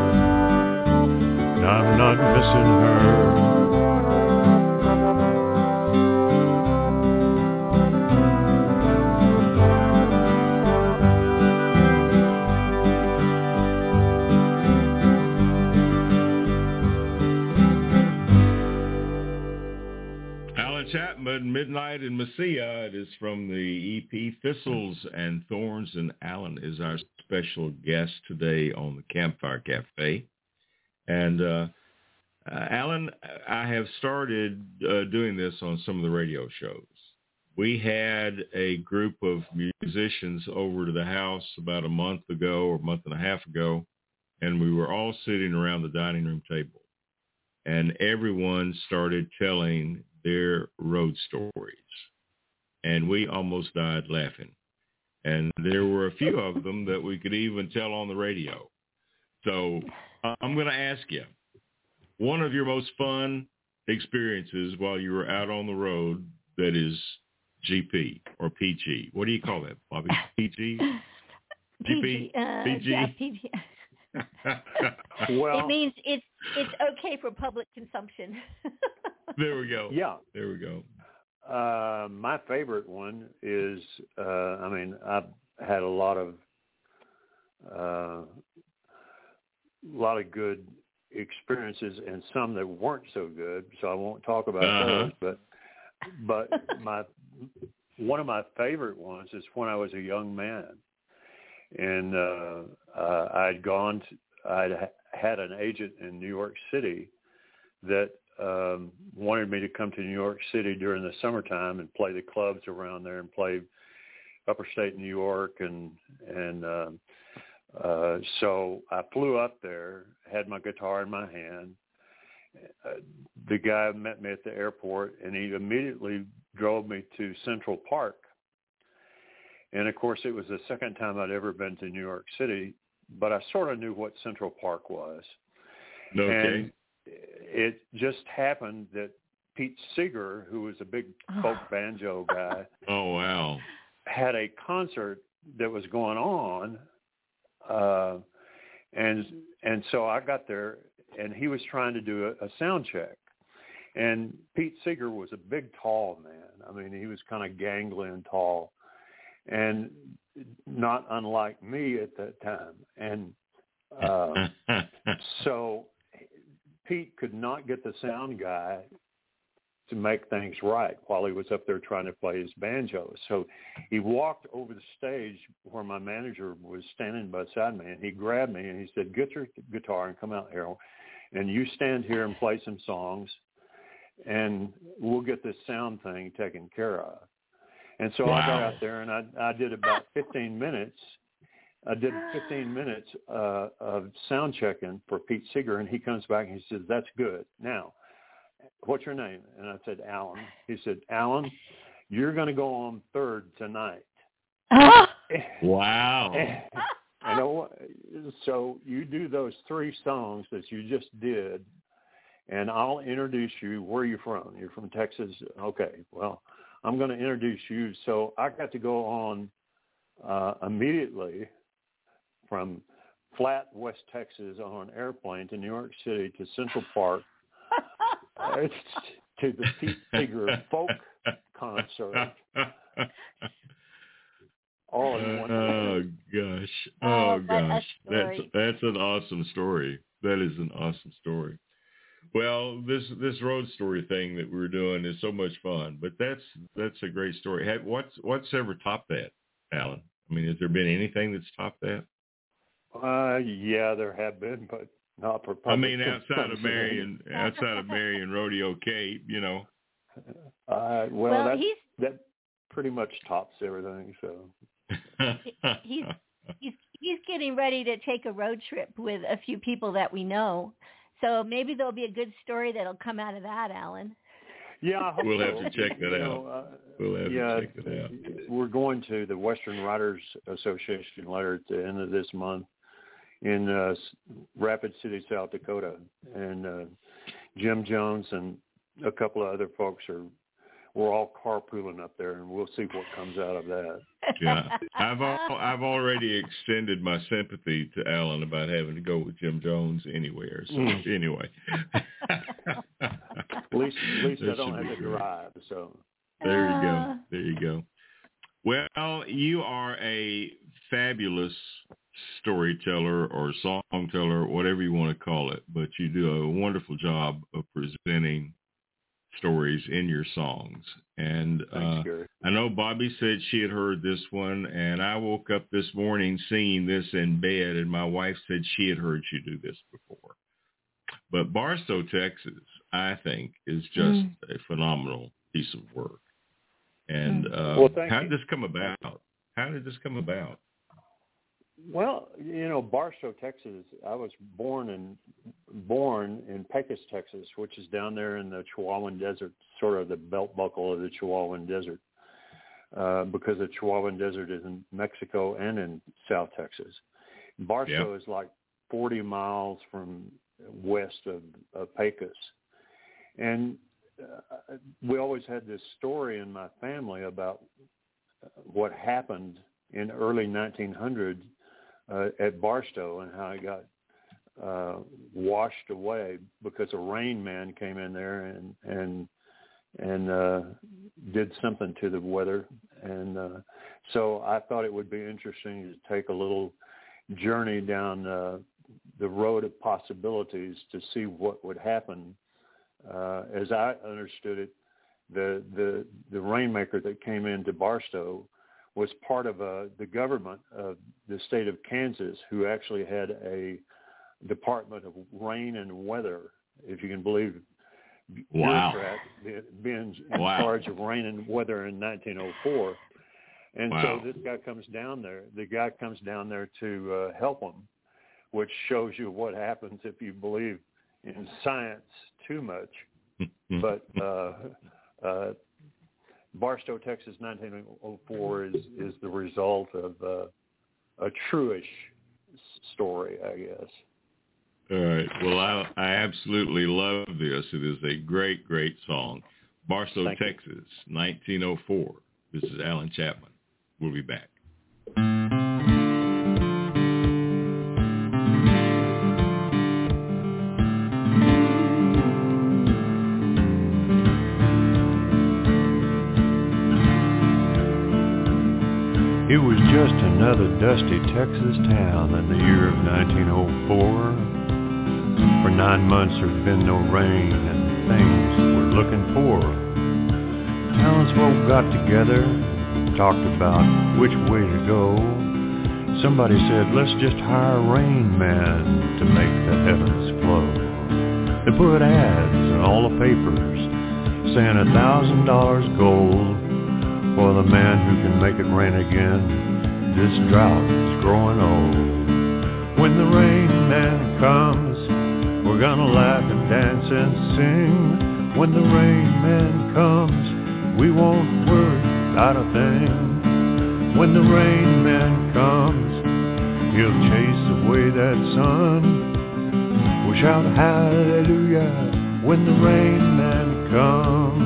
and I'm not missing her. On the Campfire Cafe. And uh, uh, Allan, I have started uh, doing this on some of the radio shows. We had a group of musicians over to the house about a month ago or a month and a half ago, and we were all sitting around the dining room table. And everyone started telling their road stories. And we almost died laughing. And there were a few of them that we could even tell on the radio. So I'm going to ask you, one of your most fun experiences while you were out on the road that is GP or PG. What do you call that, Bobbi? PG? PG? Uh, PG? Yeah, PG. well, it means it's it's okay for public consumption. there we go. Yeah. There we go. Uh, my favorite one is, uh, I mean, I've had a lot of, uh, a lot of good experiences and some that weren't so good, so I won't talk about uh-huh. those. But but my one of my favorite ones is when I was a young man, and uh, uh, I'd gone. To, I'd had an agent in New York City that um, wanted me to come to New York City during the summertime and play the clubs around there and play upper state New York and and uh, uh, so I flew up there, had my guitar in my hand. Uh, the guy met me at the airport and he immediately drove me to Central Park. And of course, it was the second time I'd ever been to New York City, but I sort of knew what Central Park was. Okay. And it just happened that Pete Seeger, who was a big folk banjo guy, oh wow, had a concert that was going on, uh, and and so I got there, and he was trying to do a, a sound check, and Pete Seeger was a big, tall man. I mean, he was kind of gangling tall, and not unlike me at that time, and uh, so Pete could not get the sound guy to make things right while he was up there trying to play his banjo. So he walked over the stage where my manager was standing beside me and he grabbed me and he said, get your guitar and come out here and you stand here and play some songs and we'll get this sound thing taken care of. And so wow. I got out there and I, I did about 15 minutes I did 15 minutes uh, of sound checking for Pete Seeger, and he comes back and he says, "That's good." Now, what's your name? And I said, Allan. He said, Allan, you're going to go on third tonight. wow. and, so you do those three songs that you just did, and I'll introduce you. Where are you from? You're from Texas. Okay. Well, I'm going to introduce you. So I got to go on uh, immediately from flat West Texas on an airplane to New York City to Central Park to the Pete Seeger folk concert. All in one. Oh gosh! Oh, oh gosh! That's that's an awesome story. That is an awesome story. Well, this this road story thing that we're doing is so much fun, but that's that's a great story. Have, what's what's ever topped that, Allan? I mean, has there been anything that's topped that? Uh, yeah, there have been, but not for. I mean, outside of Marion, outside of Marion Rodeo Kate, you know. Uh, well, well that that pretty much tops everything. So. he's he's he's getting ready to take a road trip with a few people that we know. So maybe there'll be a good story that'll come out of that, Allan. Yeah, we'll so. have to check that you out. Know, uh, we'll have yeah, to check that out. We're going to the Western Writers Association later at the end of this month in uh, Rapid City, South Dakota, and uh, Jim Jones and a couple of other folks are. We're all carpooling up there, and we'll see what comes out of that. Yeah, I've al- I've already extended my sympathy to Allan about having to go with Jim Jones anywhere. So Mm. anyway, at least at least That I don't have to great. drive. So There you go. There you go. Well, you are a fabulous storyteller or song teller, whatever you want to call it, but you do a wonderful job of presenting stories in your songs. And uh, Gary. I know Bobbi said she had heard this one, and I woke up this morning singing this in bed, and my wife said she had heard you do this before. But Barstow, Texas, I think, is just Mm. a phenomenal piece of work. And uh, Well, how did this come about? How did this come about? Well, you know, Barstow, Texas. I was born in born in Pecos, Texas, which is down there in the Chihuahuan Desert, sort of the belt buckle of the Chihuahuan Desert, uh, because the Chihuahuan Desert is in Mexico and in South Texas. Barstow is like 40 miles from west of, of Pecos, and uh, we always had this story in my family about what happened in early 1900 uh, at Barstow and how it got uh, washed away because a rain man came in there and and and uh, did something to the weather. And uh, so I thought it would be interesting to take a little journey down uh, the road of possibilities to see what would happen. Uh, as I understood it, the the the rainmaker that came into Barstow was part of uh, the government of the state of Kansas, who actually had a Department of Rain and Weather, if you can believe. Wow. Being in wow. charge of rain and weather in 1904. And wow. so this guy comes down there. The guy comes down there to uh, help him, which shows you what happens if you believe in science too much. but uh, uh, Barstow, Texas, 1904 is is the result of uh, a truish story, I guess. All right. Well, I, I absolutely love this. It is a great, great song. Barstow, Thank you. Texas, 1904. This is Allan Chapman. We'll be back. Another dusty Texas town in the year of 1904. For nine months there'd been no rain and things were looking poor. Townsfolk got together, talked about which way to go. Somebody said, let's just hire a rain man to make the heavens flow. They put ads in all the papers saying a thousand dollars gold for the man who can make it rain again. This drought is growing old. When the rain man comes, we're gonna laugh and dance and sing. When the rain man comes, we won't worry about a thing. When the rain man comes, he'll chase away that sun. We'll shout hallelujah when the rain man comes.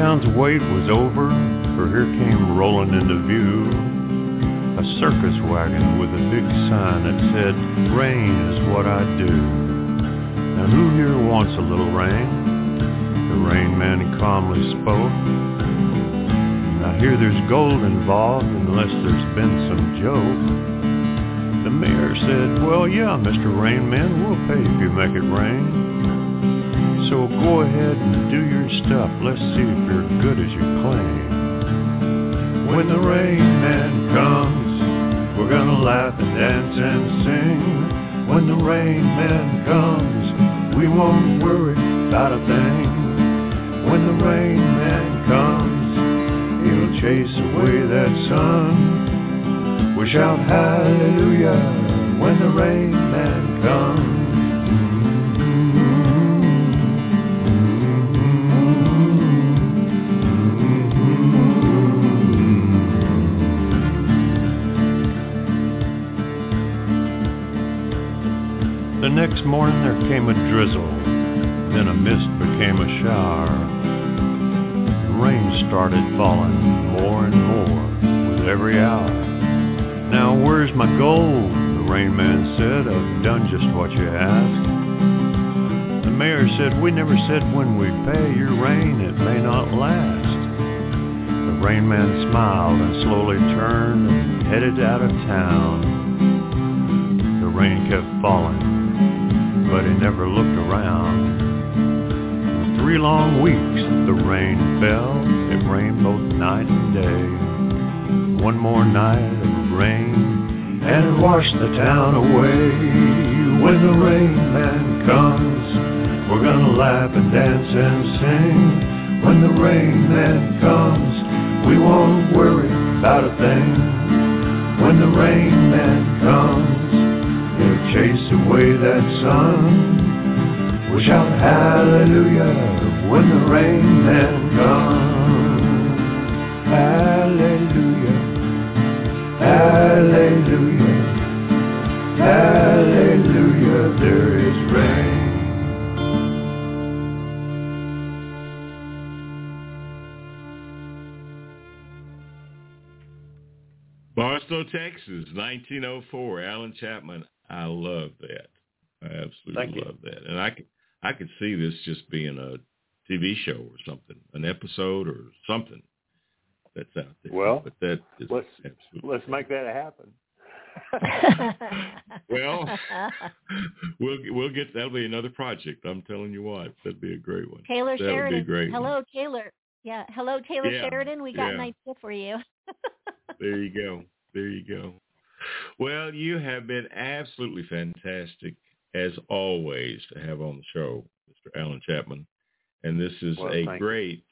Town's wait was over, for here came rolling into view a circus wagon with a big sign that said, Rain is what I do. Now who here wants a little rain? The rain man calmly spoke. Now here there's gold involved unless there's been some joke. The mayor said, well yeah, Mr. Rain Man, we'll pay if you make it rain. So go ahead and do your stuff. Let's see if you're good as you claim. When the rain man comes, we're gonna laugh and dance and sing. When the rain man comes, we won't worry about a thing. When the rain man comes, he'll chase away that sun. We shout hallelujah when the rain man comes. The next morning there came a drizzle, then a mist became a shower. The rain started falling more and more with every hour. Now where's my gold? The rain man said, I've done just what you asked. The mayor said, we never said when we'd pay your rain, it may not last. The rain man smiled and slowly turned and headed out of town. The rain kept falling but he never looked around. Three long weeks the rain fell, it rained both night and day. One more night of rain, and it washed the town away. When the rain man comes, we're gonna laugh and dance and sing. When the rain man comes, we won't worry about a thing. When the rain man comes, chase away that sun. We'll shout hallelujah when the rain man comes. Hallelujah, hallelujah, hallelujah, there is rain. Barstow, Texas, 1904. Allan Chapman. I love that. I absolutely Thank love you. that, and I could I could see this just being a TV show or something, an episode or something that's out there. Well, but that is let's let's make that happen. well, we'll we'll get that'll be another project. I'm telling you what, that'd be a great one. Taylor that Sheridan. great Hello, one. Taylor. Yeah. Hello, Taylor yeah. Sheridan. We got yeah. an idea for you. there you go. There you go. Well, you have been absolutely fantastic as always to have on the show, Mr. Allan Chapman. And this is well, a great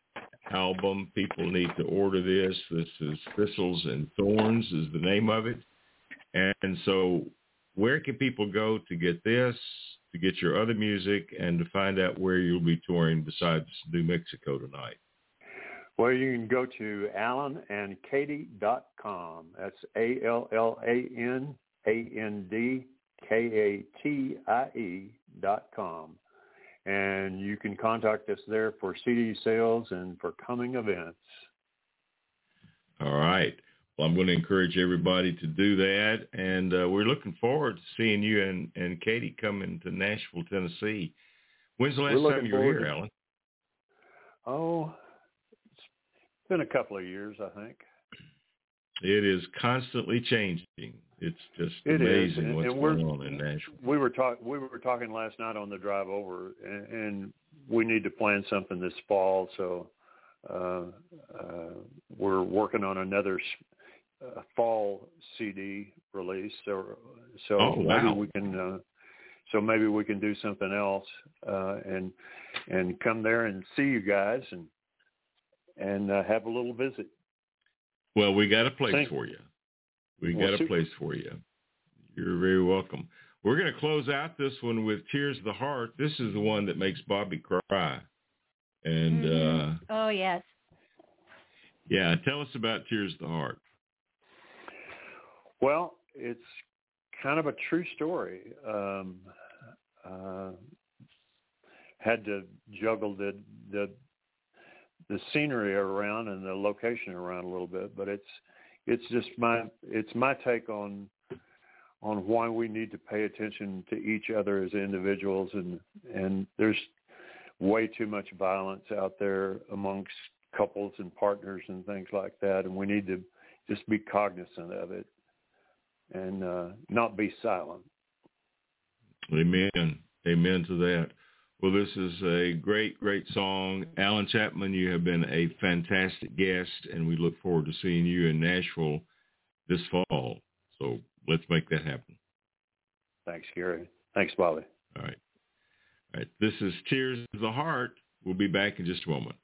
album. People need to order this. This is Thistles and Thorns is the name of it. And so where can people go to get this, to get your other music, and to find out where you'll be touring besides New Mexico tonight? Well, you can go to allanandkatie.com. That's A-L-L-A-N-A-N-D-K-A-T-I-E dot com. And you can contact us there for CD sales and for coming events. All right. Well, I'm going to encourage everybody to do that. And uh, we're looking forward to seeing you and, and Katie coming to Nashville, Tennessee. When's the last time you were here, to... Allan? Oh, been a couple of years, I think. It is constantly changing. It's just it amazing and, what's and going on in Nashville. We were talking. We were talking last night on the drive over, and, and we need to plan something this fall. So uh, uh, we're working on another uh, fall CD release. So, so oh, wow. maybe we can. Uh, so maybe we can do something else uh, and and come there and see you guys and and uh, have a little visit. Well, we got a place Thank for you. We well, got a super. place for you. You're very welcome. We're going to close out this one with Tears of the Heart. This is the one that makes Bobbi cry. And mm-hmm. uh oh yes. Yeah, tell us about Tears of the Heart. Well, it's kind of a true story. Um, uh, had to juggle the the the scenery around and the location around a little bit, but it's it's just my it's my take on on why we need to pay attention to each other as individuals and and there's way too much violence out there amongst couples and partners and things like that and we need to just be cognizant of it and uh, not be silent. Amen. Amen to that. Well, this is a great, great song. Allan Chapman, you have been a fantastic guest, and we look forward to seeing you in Nashville this fall. So let's make that happen. Thanks, Gary. Thanks, Bobbi. All right. All right. This is Tears of the Heart. We'll be back in just a moment.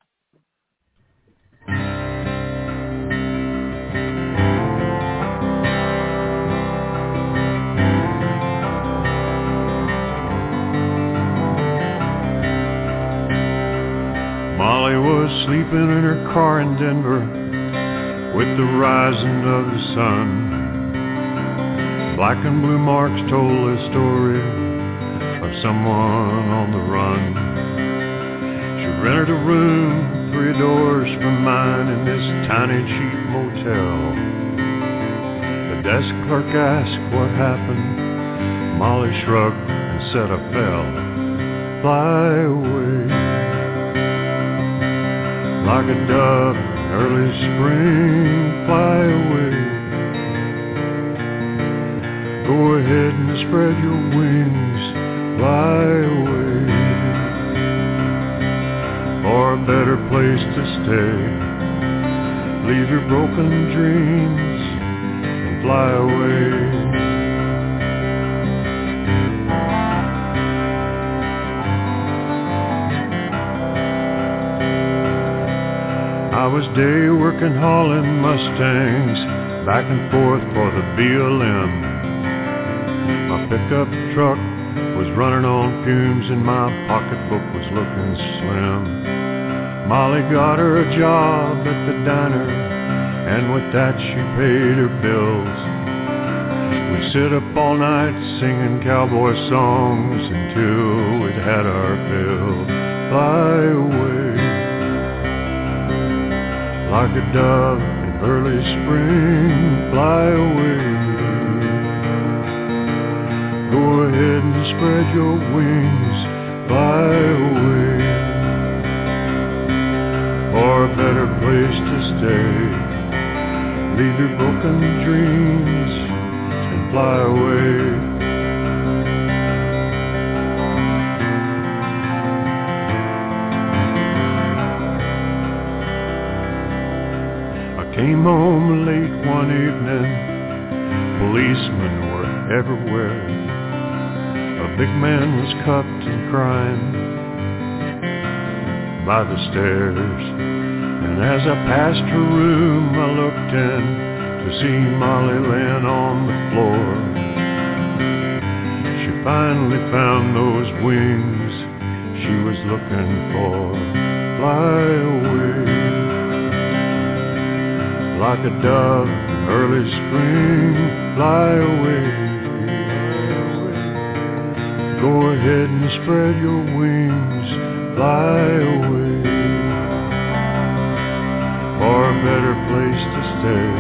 Sleeping in her car in Denver with the rising of the sun. Black and blue marks told a story of someone on the run. She rented a room three doors from mine in this tiny cheap motel. The desk clerk asked what happened. Molly shrugged and said I fell. Fly away like a dove in early spring, fly away. Go ahead and spread your wings, fly away. For a better place to stay. Leave your broken dreams and fly away. Day working hauling Mustangs back and forth for the BLM. My pickup truck was running on fumes and my pocketbook was looking slim. Molly got her a job at the diner and with that she paid her bills. We'd sit up all night singing cowboy songs until we'd had our fill. Fly away like a dove in early spring, fly away. Go ahead and spread your wings, fly away for a better place to stay. Leave your broken dreams and fly away. Home late one evening, policemen were everywhere. A big man was cuffed and crying by the stairs. And as I passed her room, I looked in to see Molly laying on the floor. She finally found those wings she was looking for. Fly away like a dove in early spring, fly away. Go ahead and spread your wings, fly away. For a better place to stay.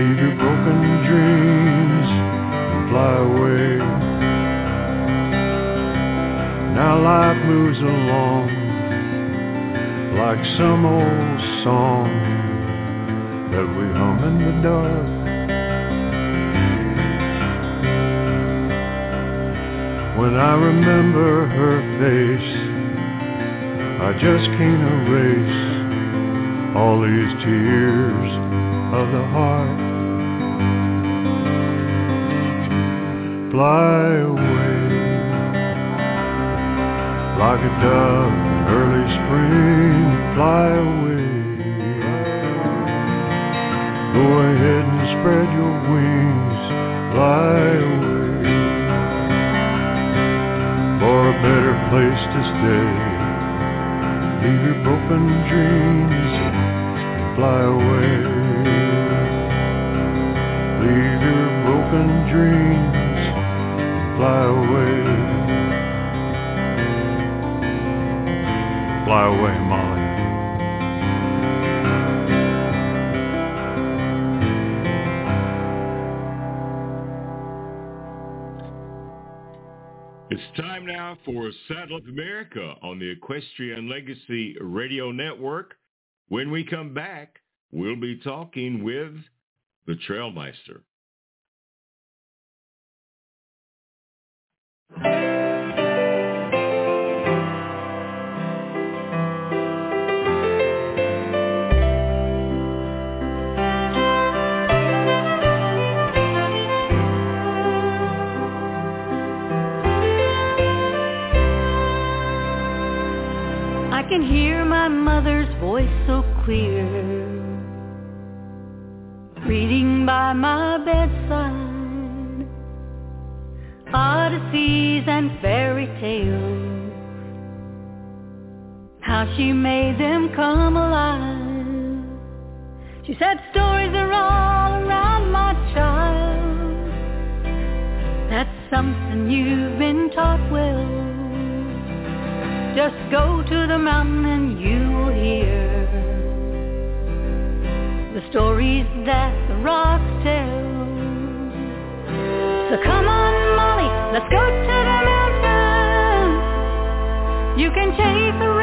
Leave your broken dreams and fly away. Now life moves along like some old song that we hum in the dark. When I remember her face, I just can't erase all these tears of the heart. Fly away like a dove in early spring. Fly away Go ahead and spread your wings, fly away for a better place to stay. Leave your broken dreams and fly away. Leave your broken dreams and fly away. Fly away, Molly. For Saddle Up America on the Equestrian Legacy Radio Network. When we come back, we'll be talking with the Trailmeister. Can hear my mother's voice so clear. Reading by my bedside Odysseys and fairy tales. How she made them come alive. She said stories are all around my child. That's something you've been taught well just go to the mountain and you will hear the stories that the rocks tell. So come on, Molly, let's go to the mountain. You can chase a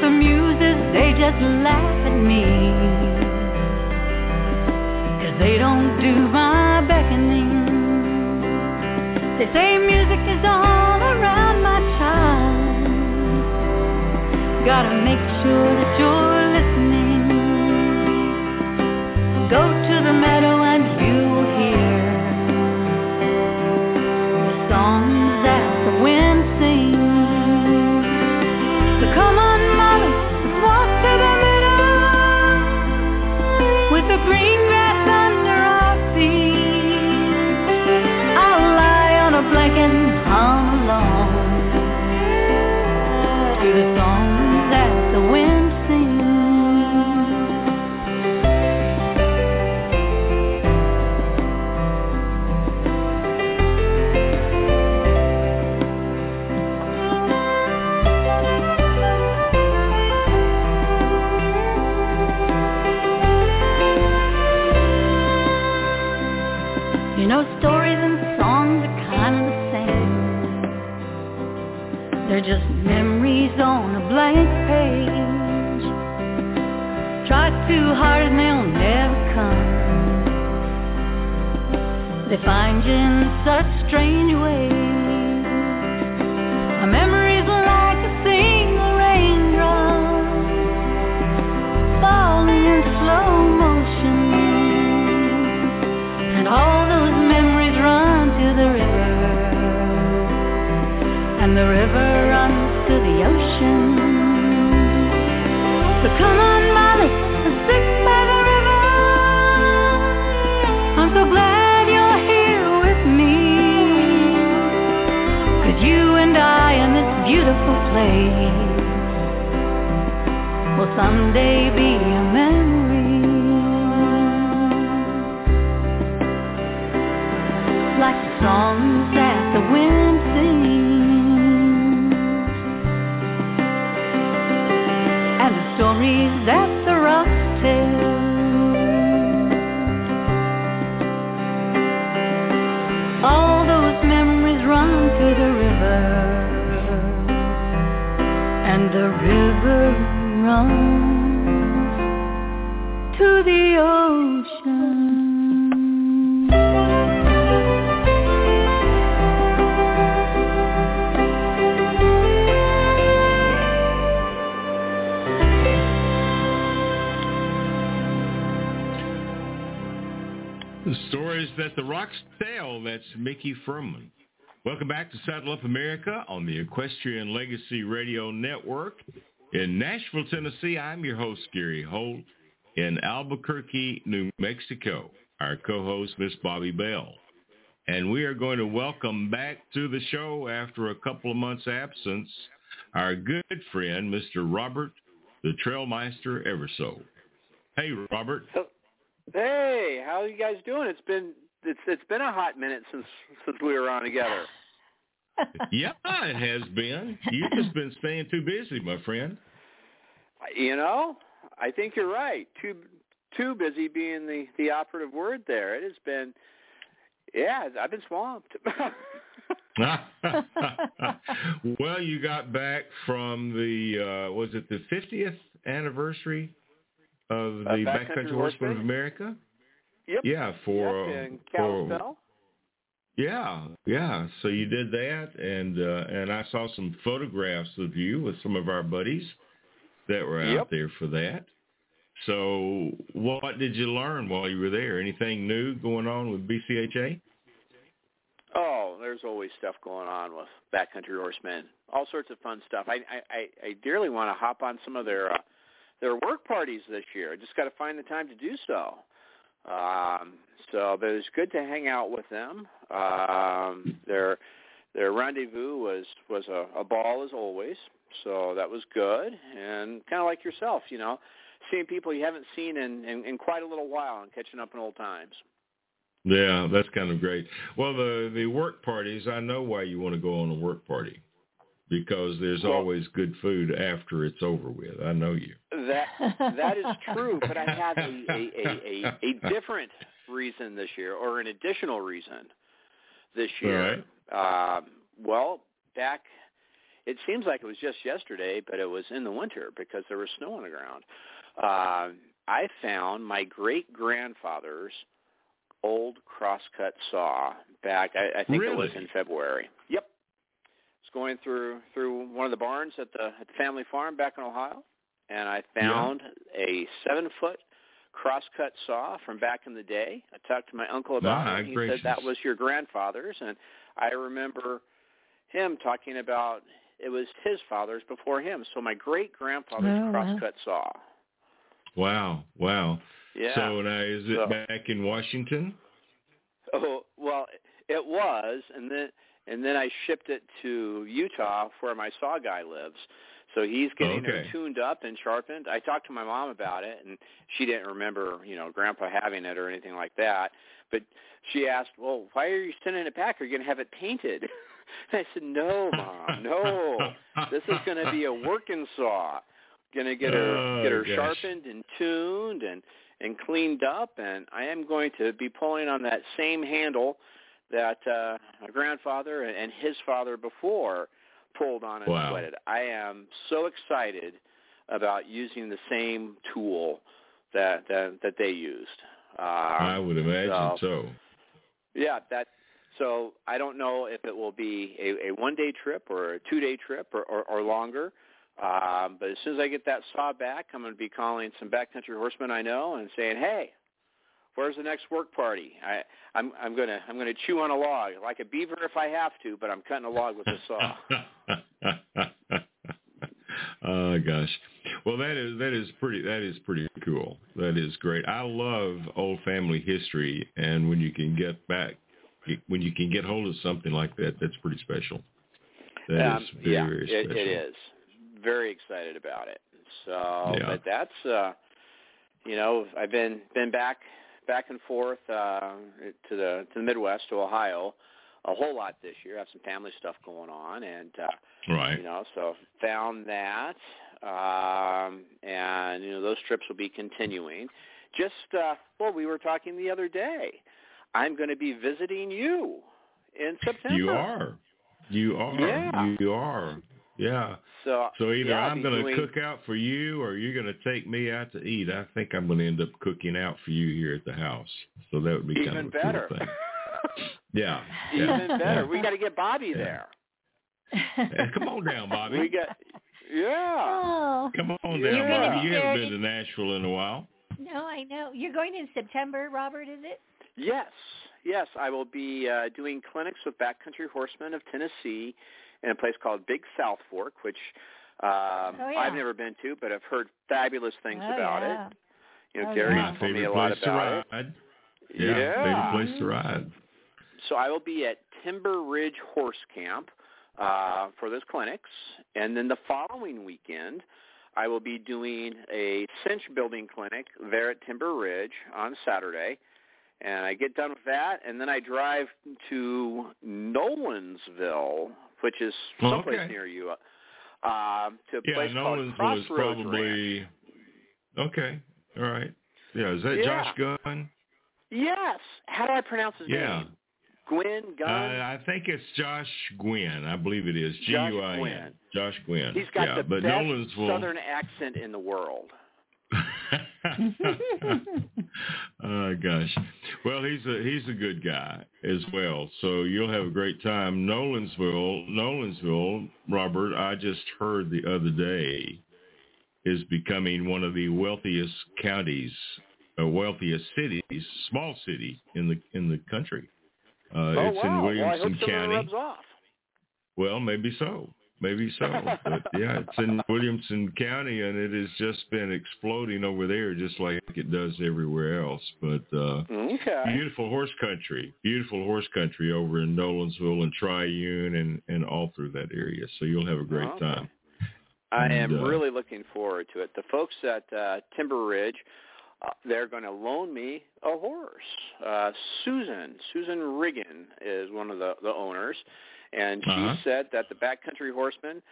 The muses, they just laugh at me. Cause they don't do my beckoning. They say music is all around my child. Gotta make sure that you're listening. Go find you in such strange ways. Place will someday be a memory. And the river runs to the ocean. The stories that the rocks tell. That's Mickey Furman. Welcome back to Saddle Up America on the Equestrian Legacy Radio Network. In Nashville, Tennessee, I'm your host, Gary Holt. In Albuquerque, New Mexico, our co-host, Miss Bobbi Bell. And we are going to welcome back to the show after a couple of months' absence, our good friend, Mr. Robert, the Trailmeister Eversole. Hey, Robert. Hey, how are you guys doing? It's been it's it's been a hot minute since since we were on together. yeah, it has been. You've just been staying too busy, my friend. You know, I think you're right. Too too busy being the the operative word there. It has been yeah, I've been swamped. well, you got back from the uh was it the 50th anniversary of the uh, Backcountry Horsemen of America? Yep. Yeah, for yep, in for yeah, yeah. So you did that, and uh, and I saw some photographs of you with some of our buddies that were out Yep. there for that. So what did you learn while you were there? Anything new going on with BCHA? Oh, there's always stuff going on with backcountry horsemen. All sorts of fun stuff. I I I, I dearly want to hop on some of their uh, their work parties this year. I just got to find the time to do so. Um, so, but it was good to hang out with them. Um, their their rendezvous was was a, a ball as always. So that was good, and kind of like yourself, you know, seeing people you haven't seen in, in, in quite a little while and catching up in old times. Yeah, that's kind of great. Well, the the work parties, I know why you want to go on a work party because there's Well- always good food after it's over with. I know you. That that is true, but I have a, a, a, a, different reason this year, or an additional reason this year. Um, well, back, it seems like it was just yesterday, but it was in the winter because there was snow on the ground. Uh, I found my great grandfather's old crosscut saw back. I, I think it was in February. Yep. Was going through through one of the barns at the at the family farm back in Ohio, and I found a seven foot crosscut saw from back in the day. I talked to my uncle about My it. He gracious. said that was your grandfather's, and I remember him talking about it was his father's before him. So my great grandfather's Oh, wow. crosscut saw. Wow, wow. Yeah. So now is it So- back in Washington? Oh well, it was, and then and then I shipped it to Utah, where my saw guy lives. So he's getting Okay. her tuned up and sharpened. I talked to my mom about it, and she didn't remember, you know, Grandpa having it or anything like that. But she asked, "Well, why are you sending it back? Are you going to have it painted?" And I said, "No, mom, no. This is going to be a working saw. Going to get her Oh, get her gosh. sharpened and tuned and and cleaned up, and I am going to be pulling on that same handle that uh, my grandfather and his father before pulled on and Wow. sweated. I am so excited about using the same tool that that, that they used. Um, I would imagine so. yeah, that. So I don't know if it will be a, a one-day trip or a two-day trip or, or, or longer. Um, but as soon as I get that saw back, I'm going to be calling some backcountry horsemen I know and saying, "Hey, where's the next work party? I, I'm I'm going to I'm going to chew on a log like a beaver if I have to, but I'm cutting a log with a saw." oh gosh. Well, that is that is pretty that is pretty cool. That is great. I love old family history, and when you can get back, when you can get hold of something like that, that's pretty special. That is um, very yeah, very it, special. it is. Very excited about it. So, Yeah. but that's uh, you know, I've been been back back and forth uh, to the to the Midwest to Ohio a whole lot this year. I have some family stuff going on, and uh, Right. you know, so found that, um, and you know, those trips will be continuing. Just uh, well, we were talking the other day. I'm going to be visiting you in September. You are. You are. Yeah. You are. Yeah. So, So either yeah, I'll I'm going to cook out for you or you're going to take me out to eat. I think I'm going to end up cooking out for you here at the house. So that would be kind even of a better. cool thing. Yeah. yeah. even better. Yeah. We got to get Bobbi Yeah. there. Hey, come on down, Bobbi. We got yeah. oh, Come on You're down, gonna Bobbi. You haven't been to Nashville in a while. no, I know. You're going in September, Robert, is it? Yes, yes. I will be uh, doing clinics with Backcountry Horsemen of Tennessee in a place called Big South Fork, which um, Oh, yeah. I've never been to, but I've heard fabulous things Oh, about yeah. it. You know, Oh, Gary yeah. My told me favorite a lot place to about it. ride. Yeah. favorite place to ride. So I will be at Timber Ridge Horse Camp uh, for those clinics, and then the following weekend, I will be doing a cinch building clinic there at Timber Ridge on Saturday. And I get done with that, and then I drive to Nolensville, which is Oh, someplace okay. near you, uh, to a Yeah, place called Crossroads Ranch. probably okay. All right. Yeah, is that Yeah. Josh Gunn? Yes. How do I pronounce his Yeah. name? Gwyn Gunn. Uh, I think it's Josh Gwynn. I believe it is G Josh U I N. Gwynn. He's got yeah, the but best Nolensville. southern accent in the world. oh gosh. Well, he's a he's a good guy as well. So you'll have a great time. Nolensville, Nolensville, Robert. I just heard the other day is becoming one of the wealthiest counties, uh, wealthiest cities, small city in the in the country. Uh, oh it's wow! in well, Williamson it County. Well, maybe so. Maybe so. But yeah, it's in Williamson County and it has just been exploding over there just like it does everywhere else. But uh Okay. beautiful horse country. Beautiful horse country over in Nolensville and Triune and, and all through that area. So you'll have a great Okay. time. I And, am uh, really looking forward to it. The folks at uh, Timber Ridge, uh, they're going to loan me a horse. Uh, Susan, Susan Riggin is one of the, the owners, and she Uh-huh. said that the backcountry horsemen,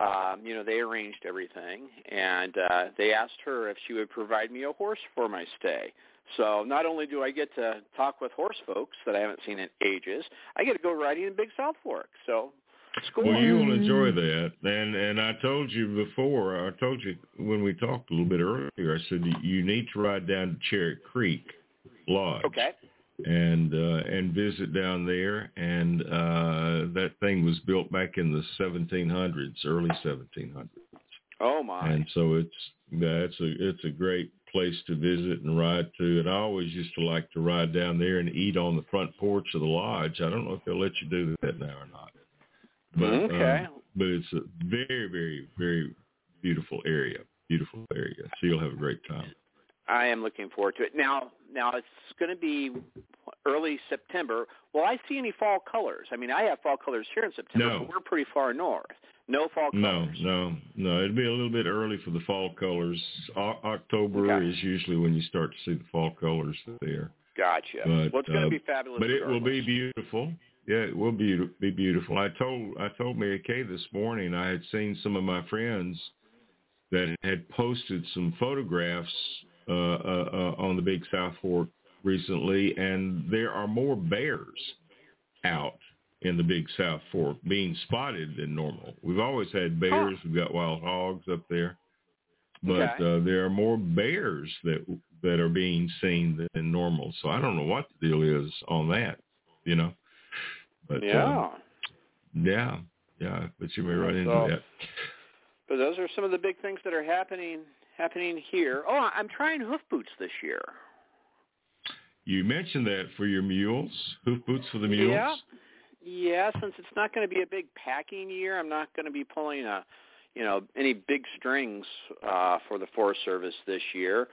um, you know, they arranged everything, and uh, they asked her if she would provide me a horse for my stay. So not only do I get to talk with horse folks that I haven't seen in ages, I get to go riding in Big South Fork. So cool. Well, you will enjoy that, and and I told you before. I told you when we talked a little bit earlier. I said you need to ride down to Charit Creek Lodge. okay. And uh, and visit down there. And uh, that thing was built back in the 1700s, early 1700s, Oh my. and so it's that's a it's a great place to visit and ride to. And I always used to like to ride down there and eat on the front porch of the lodge. I don't know if they'll let you do that now or not. But, Okay. um, but it's a very, very, very beautiful area. Beautiful area. So you'll have a great time. I am looking forward to it. Now, now it's going to be early September. Will I see any fall colors? I mean, I have fall colors here in September, No. but we're pretty far north. No fall colors. no, no. No. It'd be a little bit early for the fall colors. O- October Okay. is usually when you start to see the fall colors there. Gotcha. But, well, it's going uh, to be fabulous. But it will be beautiful. Yeah, it will be be beautiful. I told I told Mary Kay this morning I had seen some of my friends that had posted some photographs uh, uh, uh, on the Big South Fork recently, and there are more bears out in the Big South Fork being spotted than normal. We've always had bears. We've got wild hogs up there, but Okay. uh, there are more bears that that are being seen than normal. So I don't know what the deal is on that. You know, but yeah. uh, yeah, yeah. But you may run into So- that. But those are some of the big things that are happening happening here. Oh, I'm trying hoof boots this year. You mentioned that for your mules, hoof boots for the mules. Yeah. Yeah, since it's not going to be a big packing year, I'm not going to be pulling a, you know, any big strings uh, for the Forest Service this year.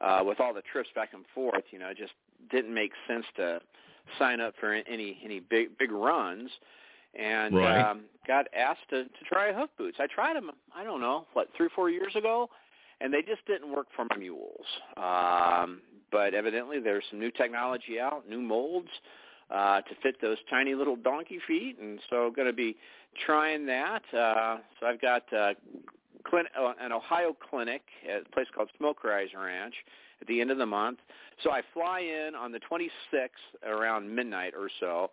Uh, with all the trips back and forth, you know, it just didn't make sense to sign up for any any big big runs. And Right. um, got asked to to try hoof boots. I tried them. I don't know, what three or four years ago, and they just didn't work for my mules. Um, but evidently, there's some new technology out, new molds uh, to fit those tiny little donkey feet, and so going to be trying that. Uh, so I've got uh, clin- uh, an Ohio clinic at a place called Smoke Rise Ranch at the end of the month. So I fly in on the 26th around midnight or so,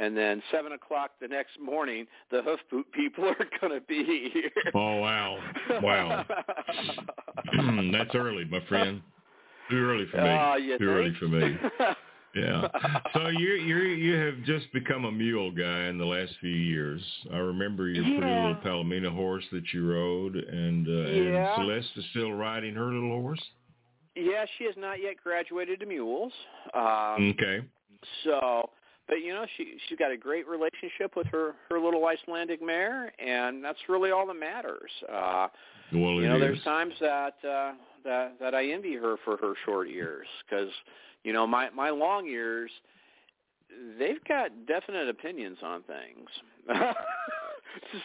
and then seven o'clock the next morning, the hoof boot people are going to be here. Oh wow, wow. That's early, my friend. Too early for me. Oh, you Too think? early for me. Yeah. So you you you have just become a mule guy in the last few years. I remember your pretty little Palomino horse that you rode, and uh, Yeah. and Celeste is still riding her little horse. yeah, she has not yet graduated to mules. Um, Okay. So, but you know, she she's got a great relationship with her her little Icelandic mare, and that's really all that matters. Uh, Well, you know, is. there's times that uh, that that I envy her for her short years because you know my my long years they've got definite opinions on things.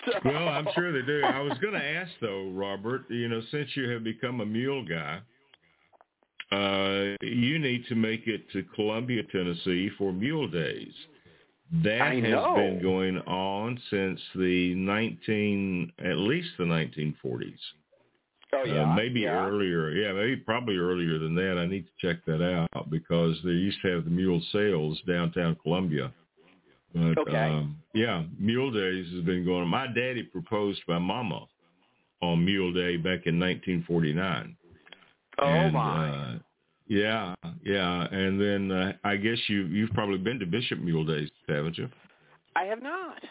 So- Well, I'm sure they do. I was going to ask though, Robert. You know, since you have become a mule guy, uh, you need to make it to Columbia, Tennessee for Mule Days. That has been going on since the 19, at least the 1940s. Oh yeah, Uh, maybe yeah. earlier. Yeah, maybe probably earlier than that. I need to check that out because they used to have the mule sales downtown Columbia. But Okay. um, yeah, Mule Days has been going. on. My daddy proposed by Mama on Mule Day back in 1949. Oh and, my. Uh, yeah, yeah, and then uh, I guess you you've probably been to Bishop Mule Days, haven't you? I have not.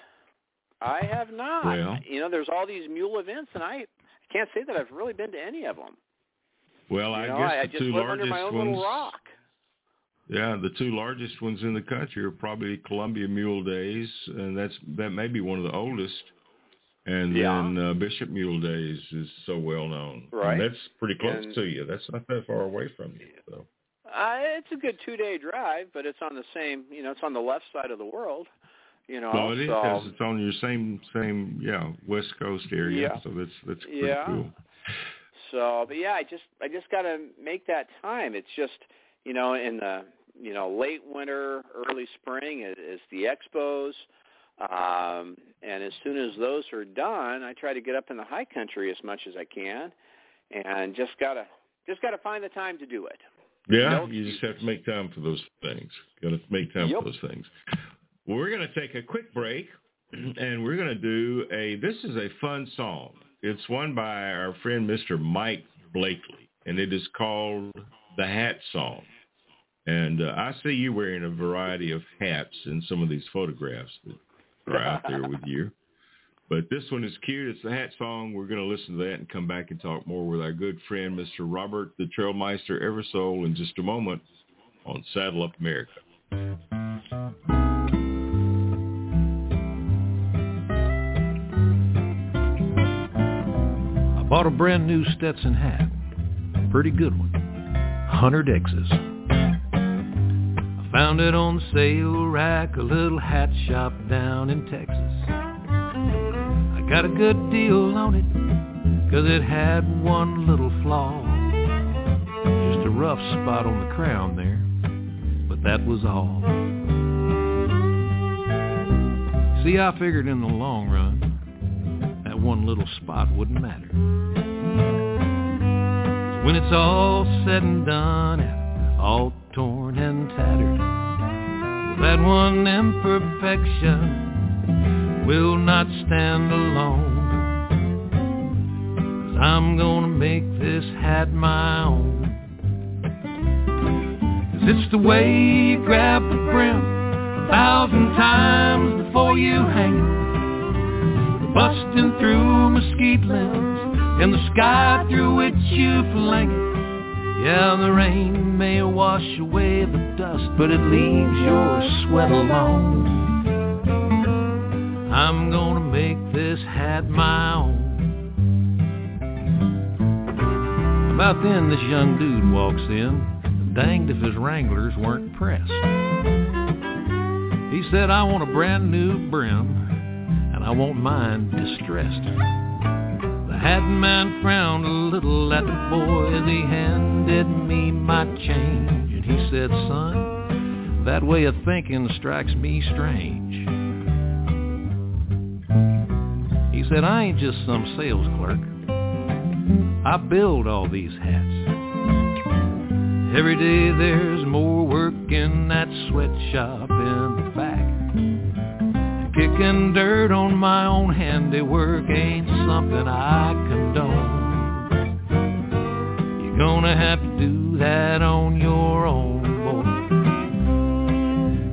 I have not. Well. you know, there's all these mule events, and I I can't say that I've really been to any of them. Well, You I know, guess I, I the just two live under largest my own ones. rock. Yeah, the two largest ones in the country are probably Columbia Mule Days, and that's that may be one of the oldest. And Yeah. then uh, Bishop Mule Days is so well known. And Right. that's pretty close And- to you. That's not that far away from you. So. Uh, it's a good two day drive, but it's on the same, you know, it's on the left side of the world. You know, Well, it is so 'cause it's on your same same yeah West Coast area. Yeah. So that's that's pretty Yeah. cool. so, but yeah, I just I just got to make that time. It's just, you know, in the you know late winter, early spring is, is the expos. Um, and as soon as those are done, I try to get up in the high country as much as I can, and just gotta just gotta find the time to do it. Yeah, No you just have to make time for those things. Got to make time Yep. for those things. Well, we're going to take a quick break, and we're going to do a. This is a fun song. It's one by our friend Mr. Mike Blakely, and it is called "The Hat Song." And uh, I see you wearing a variety of hats in some of these photographs that are out there with you. But this one is cute. It's the hat song. We're going to listen to that and come back and talk more with our good friend, Mr. Robert, the Trailmeister Eversole, in just a moment on Saddle Up America. I bought a brand new Stetson hat. Pretty good one. 100 X's. Found it on the sale rack, a little hat shop down in Texas. I got a good deal on it, cause it had one little flaw. Just a rough spot on the crown there, but that was all. See, I figured in the long run, that one little spot wouldn't matter. when it's all said and done and all that one imperfection will not stand alone. Cause I'm gonna make this hat my own. Cause it's the way you grab the brim a thousand times before you hang it. Busting through mesquite limbs in the sky through which you fling it. Yeah, the rain may wash away the dust, but it leaves your sweat alone. I'm gonna make this hat my own. About then, this young dude walks in, danged if his wranglers weren't pressed. He said, I want a brand new brim, and I want mine distressed. Hat man frowned a little at the boy as he handed me my change, and he said, son, that way of thinking strikes me strange. He said, I ain't just some sales clerk. I build all these hats. Every day there's more work in that sweatshop in back. Kicking dirt on my own handiwork ain't something I condone. You're gonna have to do that on your own, boy.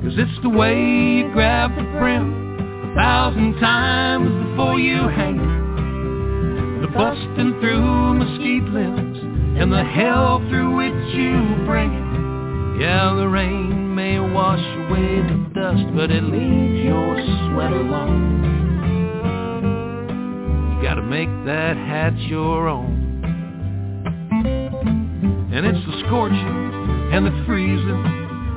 Cause it's the way you grab the brim a thousand times before you hang it. The busting through mesquite limbs and the hell through which you bring it. Yeah, the rain may wash away the dust, but it leaves your sweat alone. You gotta make that hat your own. And it's the scorching and the freezing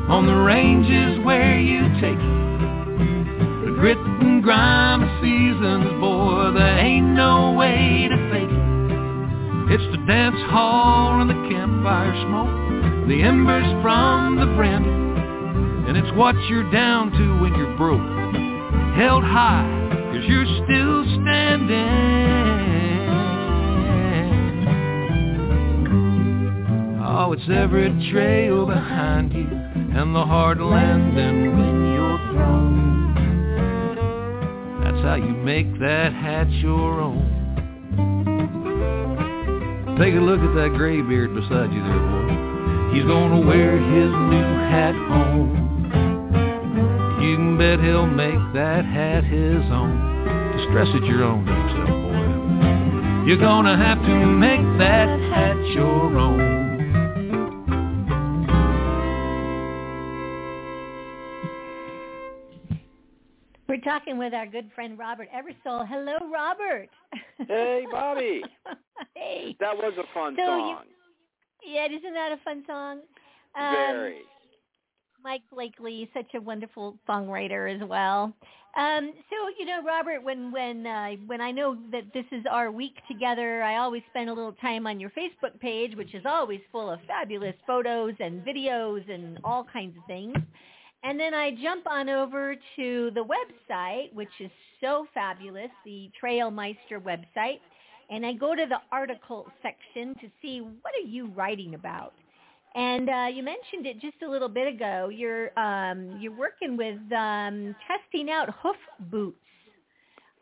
on the ranges where you take it The grit and grime of seasons, boy, there ain't no way to fake it. It's the dance hall and the campfire smoke, the embers from the brandy, and it's what you're down to when you're broke, held high, cause you're still standing. Oh, it's every trail behind you and the hard landing when you're thrown. That's how you make that hat your own. Take a look at that graybeard beside you there, boy. He's gonna wear his new hat home. You can bet he'll make that hat his own. Just dress it your own damn self, boy. You're gonna have to make that hat your own. We're talking with our good friend Robert Eversole. Hello, Robert. Hey, Bobbi. hey. That was a fun So song. you- Yeah, isn't that a fun song? Um, Very. Mike Blakely, such a wonderful songwriter as well. Um, so you know, Robert, when when uh, when I know that this is our week together, I always spend a little time on your Facebook page, which is always full of fabulous photos and videos and all kinds of things. And then I jump on over to the website, which is so fabulous, the Trailmeister website, and I go to the article section to see what are you writing about. And uh, you mentioned it just a little bit ago. You're um, you're working with um, testing out hoof boots,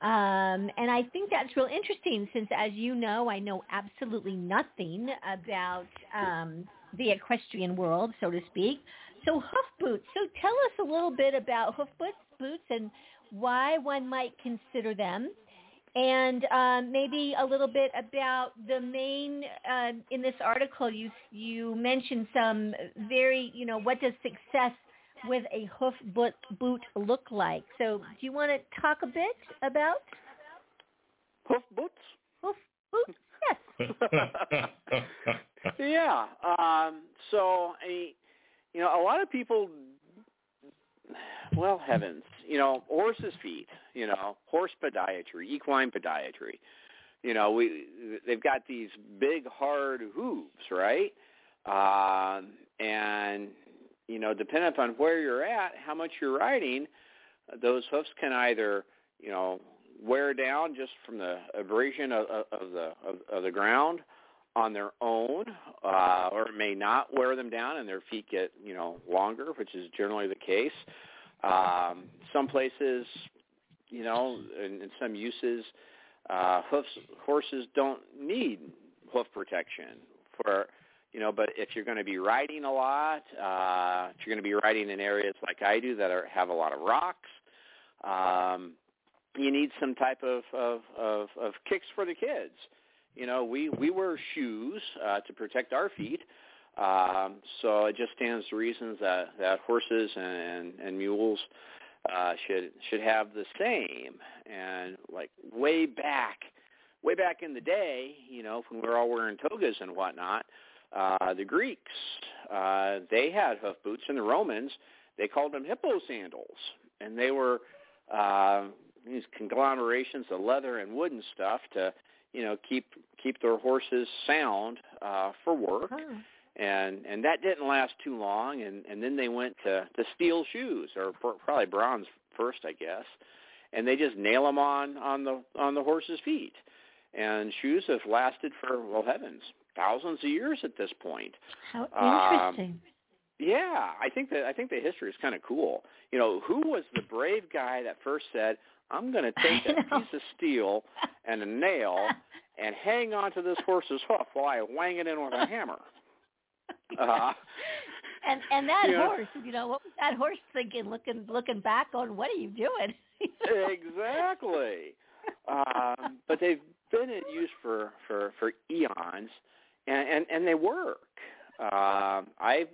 um, and I think that's real interesting. Since, as you know, I know absolutely nothing about um, the equestrian world, so to speak. So hoof boots. So tell us a little bit about hoof boots, boots, and why one might consider them and um, maybe a little bit about the main uh, in this article you you mentioned some very you know what does success with a hoof boot, boot look like so do you want to talk a bit about Hoof boots? hoof boots yes yeah. Um, so, I, you know, a lot of people, well, heavens, you know, horses' feet, you know, horse podiatry, equine podiatry. You know, we they've got these big hard hooves, right? Um, and you know, depending upon where you're at, how much you're riding, those hoofs can either, you know, wear down just from the abrasion of, of, of the of, of the ground on their own, uh, or may not wear them down and their feet get you know longer, which is generally the case. Um, some places you know, in, in some uses, uh, hoofs horses don't need hoof protection for you know but if you're going to be riding a lot uh if you're going to be riding in areas like I do that are have a lot of rocks um you need some type of of of, of kicks for the kids. You know we we wear shoes uh to protect our feet um so it just stands to reasons that that horses and and mules uh should should have the same and like way back way back in the day, you know, when we were all wearing togas and whatnot, uh, the Greeks, uh, they had hoof boots, and the Romans, they called them hippo sandals, and they were uh, these conglomerations of leather and wooden stuff to, you know, keep keep their horses sound uh, for work. Huh. And and that didn't last too long, and and then they went to to steel shoes, or probably bronze first, I guess, and they just nail them on on the on the horse's feet and shoes have lasted for well heavens thousands of years at this point. How interesting. Um, yeah, I think that I think the history is kind of cool. You know, who was the brave guy that first said, "I'm going to take a piece of steel and a nail and hang on to this horse's hoof while I wang it in with a hammer." Uh, and and that you know, horse, you know, what was that horse thinking? Looking looking back on what are you doing? exactly. Um, but they've been in use for for for eons, and and, and they work. Um, I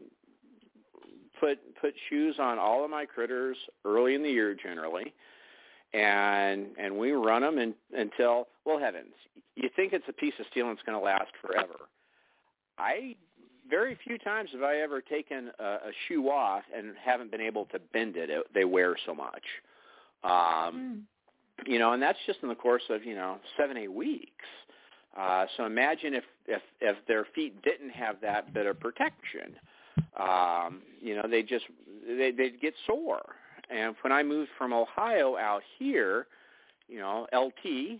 put put shoes on all of my critters early in the year generally, and and we run them in, until well heavens, you think it's a piece of steel and it's going to last forever. I very few times have I ever taken a, a shoe off and haven't been able to bend it. it they wear so much. Um, Mm. you know, and that's just in the course of you know seven eight weeks. Uh, so imagine if if if their feet didn't have that bit of protection, um, you know, they just they they'd get sore. And when I moved from Ohio out here, you know, LT,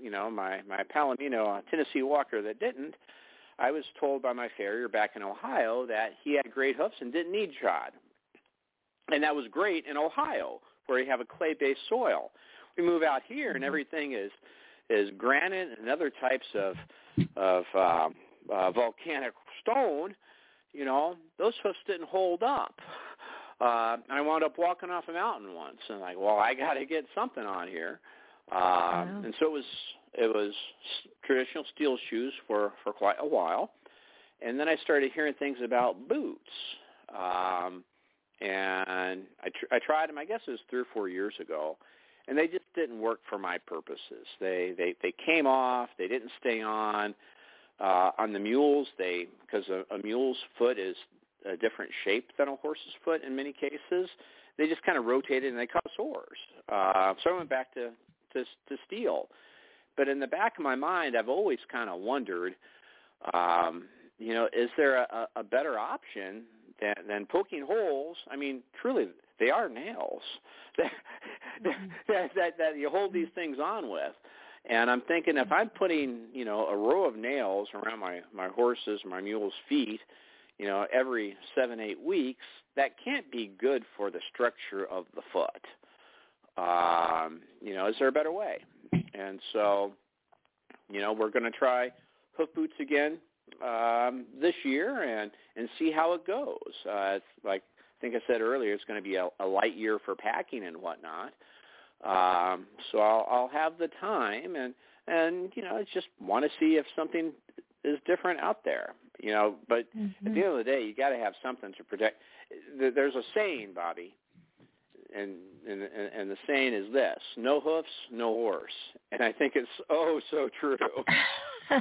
you know, my my Palomino uh, Tennessee Walker that didn't, I was told by my farrier back in Ohio that he had great hoofs and didn't need shod. And that was great in Ohio, where you have a clay-based soil. We move out here, and everything is is granite and other types of of um, uh, volcanic stone. You know, those hoofs didn't hold up. Uh, I wound up walking off a mountain once, and like, well, I got to get something on here. Uh, Wow. And so it was it was traditional steel shoes for for quite a while, and then I started hearing things about boots. Um, and I tr- I tried them. I guess it was three or four years ago, and they just didn't work for my purposes. They they they came off. They didn't stay on. Uh, on the mules, they because a, a mule's foot is a different shape than a horse's foot in many cases. They just kind of rotated and they caused sores. Uh, so I went back to to to steel. But in the back of my mind, I've always kind of wondered, um, you know, is there a, a better option than, than poking holes? I mean, truly, they are nails that, that, that that you hold these things on with. And I'm thinking if I'm putting, you know, a row of nails around my my horses, my mules' feet, you know, every seven eight weeks, that can't be good for the structure of the foot. Um, you know, is there a better way? And so, you know, we're going to try hoof boots again um, this year and and see how it goes. Uh, it's like I think I said earlier, it's going to be a, a light year for packing and whatnot. Um, so I'll, I'll have the time and and you know, I just want to see if something is different out there. You know, but at Mhm. the end of the day, you got to have something to protect. There's a saying, Bobbi, and and and the saying is this: no hoofs, no horse. And I think it's oh so true.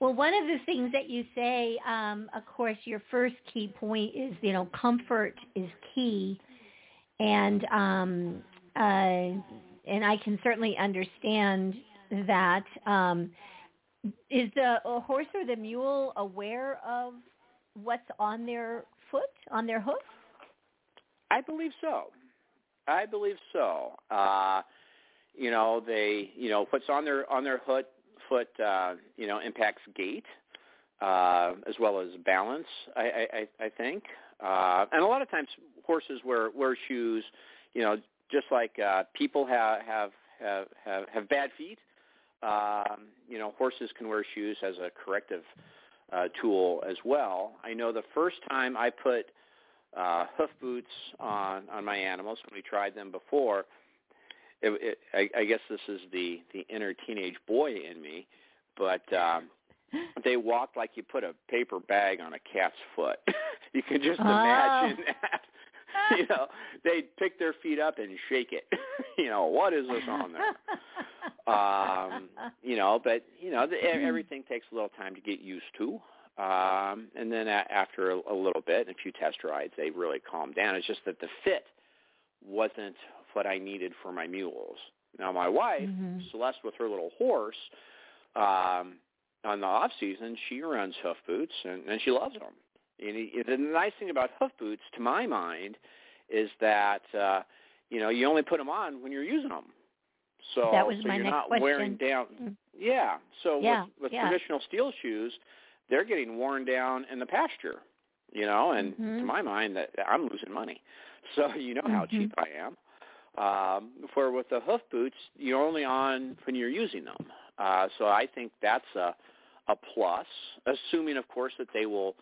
well, one of the things that you say, um, of course, your first key point is, you know, comfort is key, and um, uh, and I can certainly understand that. Um, is the a horse or the mule aware of what's on their foot, on their hoof? I believe so. I believe so. Uh, you know, they, you know, what's on their on their foot, foot, uh, you know, impacts gait uh, as well as balance. I, I, I I think, uh, and a lot of times horses wear wear shoes, you know, just like uh, people have have have have, have bad feet, um, you know, horses can wear shoes as a corrective uh, tool as well. I know the first time I put uh, hoof boots on on my animals when we tried them before. It, it, I, I guess this is the the inner teenage boy in me, but um, they walked like you put a paper bag on a cat's foot. you can just imagine oh. that. you know, they'd pick their feet up and shake it. you know, what is this on there? um, you know, but you know, the, everything takes a little time to get used to. Um, and then a, after a, a little bit, and a few test rides, they really calmed down. It's just that the fit wasn't what I needed for my mules. Now, my wife, mm-hmm. Celeste, with her little horse, um, on the off season, she runs hoof boots and, and she loves them. And the nice thing about hoof boots, to my mind, is that uh, you know you only put them on when you're using them. So, that was so my you're next not question. wearing down. Mm. Yeah. So yeah, with, with yeah. traditional steel shoes, they're getting worn down in the pasture. You know, and mm-hmm. to my mind, that I'm losing money. So you know how mm-hmm. cheap I am. Um, for with the hoof boots, you're only on when you're using them. Uh, so I think that's a a plus, assuming, of course, that they will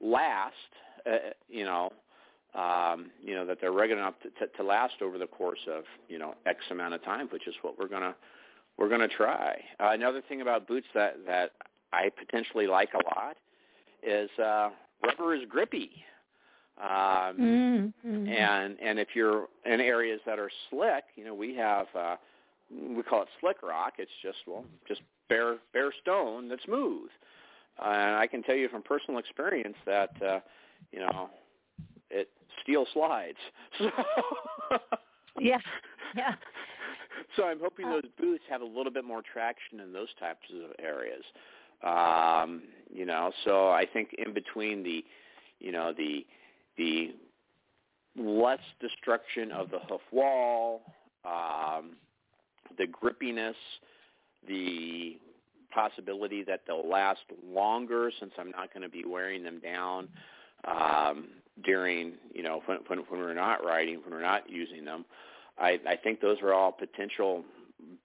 last. Uh, you know, um, you know that they're regular enough to, to, to last over the course of you know X amount of time, which is what we're gonna we're gonna try. Uh, another thing about boots that that I potentially like a lot is uh, rubber is grippy. Um, mm-hmm. And and if you're in areas that are slick, you know we have uh, we call it slick rock. It's just well just bare bare stone that's smooth. Uh, and I can tell you from personal experience that uh, you know it steel slides. So yeah, yeah. So I'm hoping those boots have a little bit more traction in those types of areas. Um, you know, so I think in between the, you know, the the less destruction of the hoof wall, um, the grippiness, the possibility that they'll last longer since I'm not going to be wearing them down um, during, you know, when, when, when we're not riding, when we're not using them. I, I think those are all potential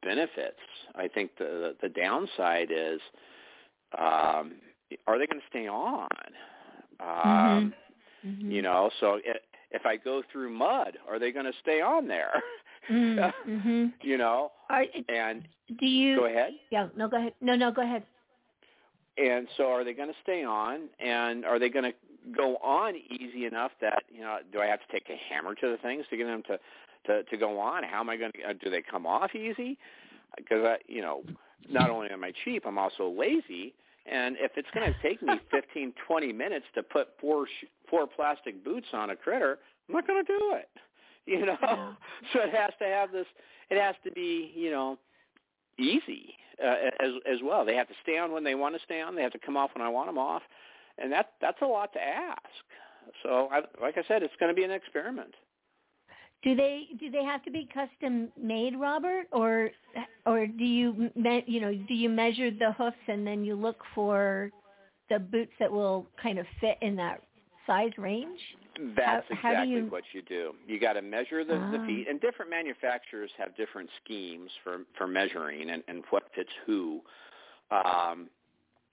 benefits. I think the the downside is, um, are they going to stay on? Um, mm-hmm. Mm-hmm. You know, so it, if I go through mud, are they going to stay on there? mm-hmm. you know, are, and do you go ahead? Yeah, no, go ahead. No, no, go ahead. And so, are they going to stay on, and are they going to go on easy enough that you know? Do I have to take a hammer to the things to get them to to to go on? How am I going to? Uh, do they come off easy? Because I, you know, not only am I cheap, I'm also lazy. And if it's going to take me 15, 20 minutes to put four sh- four plastic boots on a critter, I'm not going to do it. You know, yeah. so it has to have this. It has to be, you know, easy uh, as as well. They have to stay on when they want to stay on. They have to come off when I want them off, and that that's a lot to ask. So, I, like I said, it's going to be an experiment. Do they do they have to be custom made, Robert, or or do you me, you know do you measure the hoofs and then you look for the boots that will kind of fit in that size range? That's how, exactly how you... what you do. You got to measure the, ah. the feet, and different manufacturers have different schemes for for measuring and, and what fits who. Um,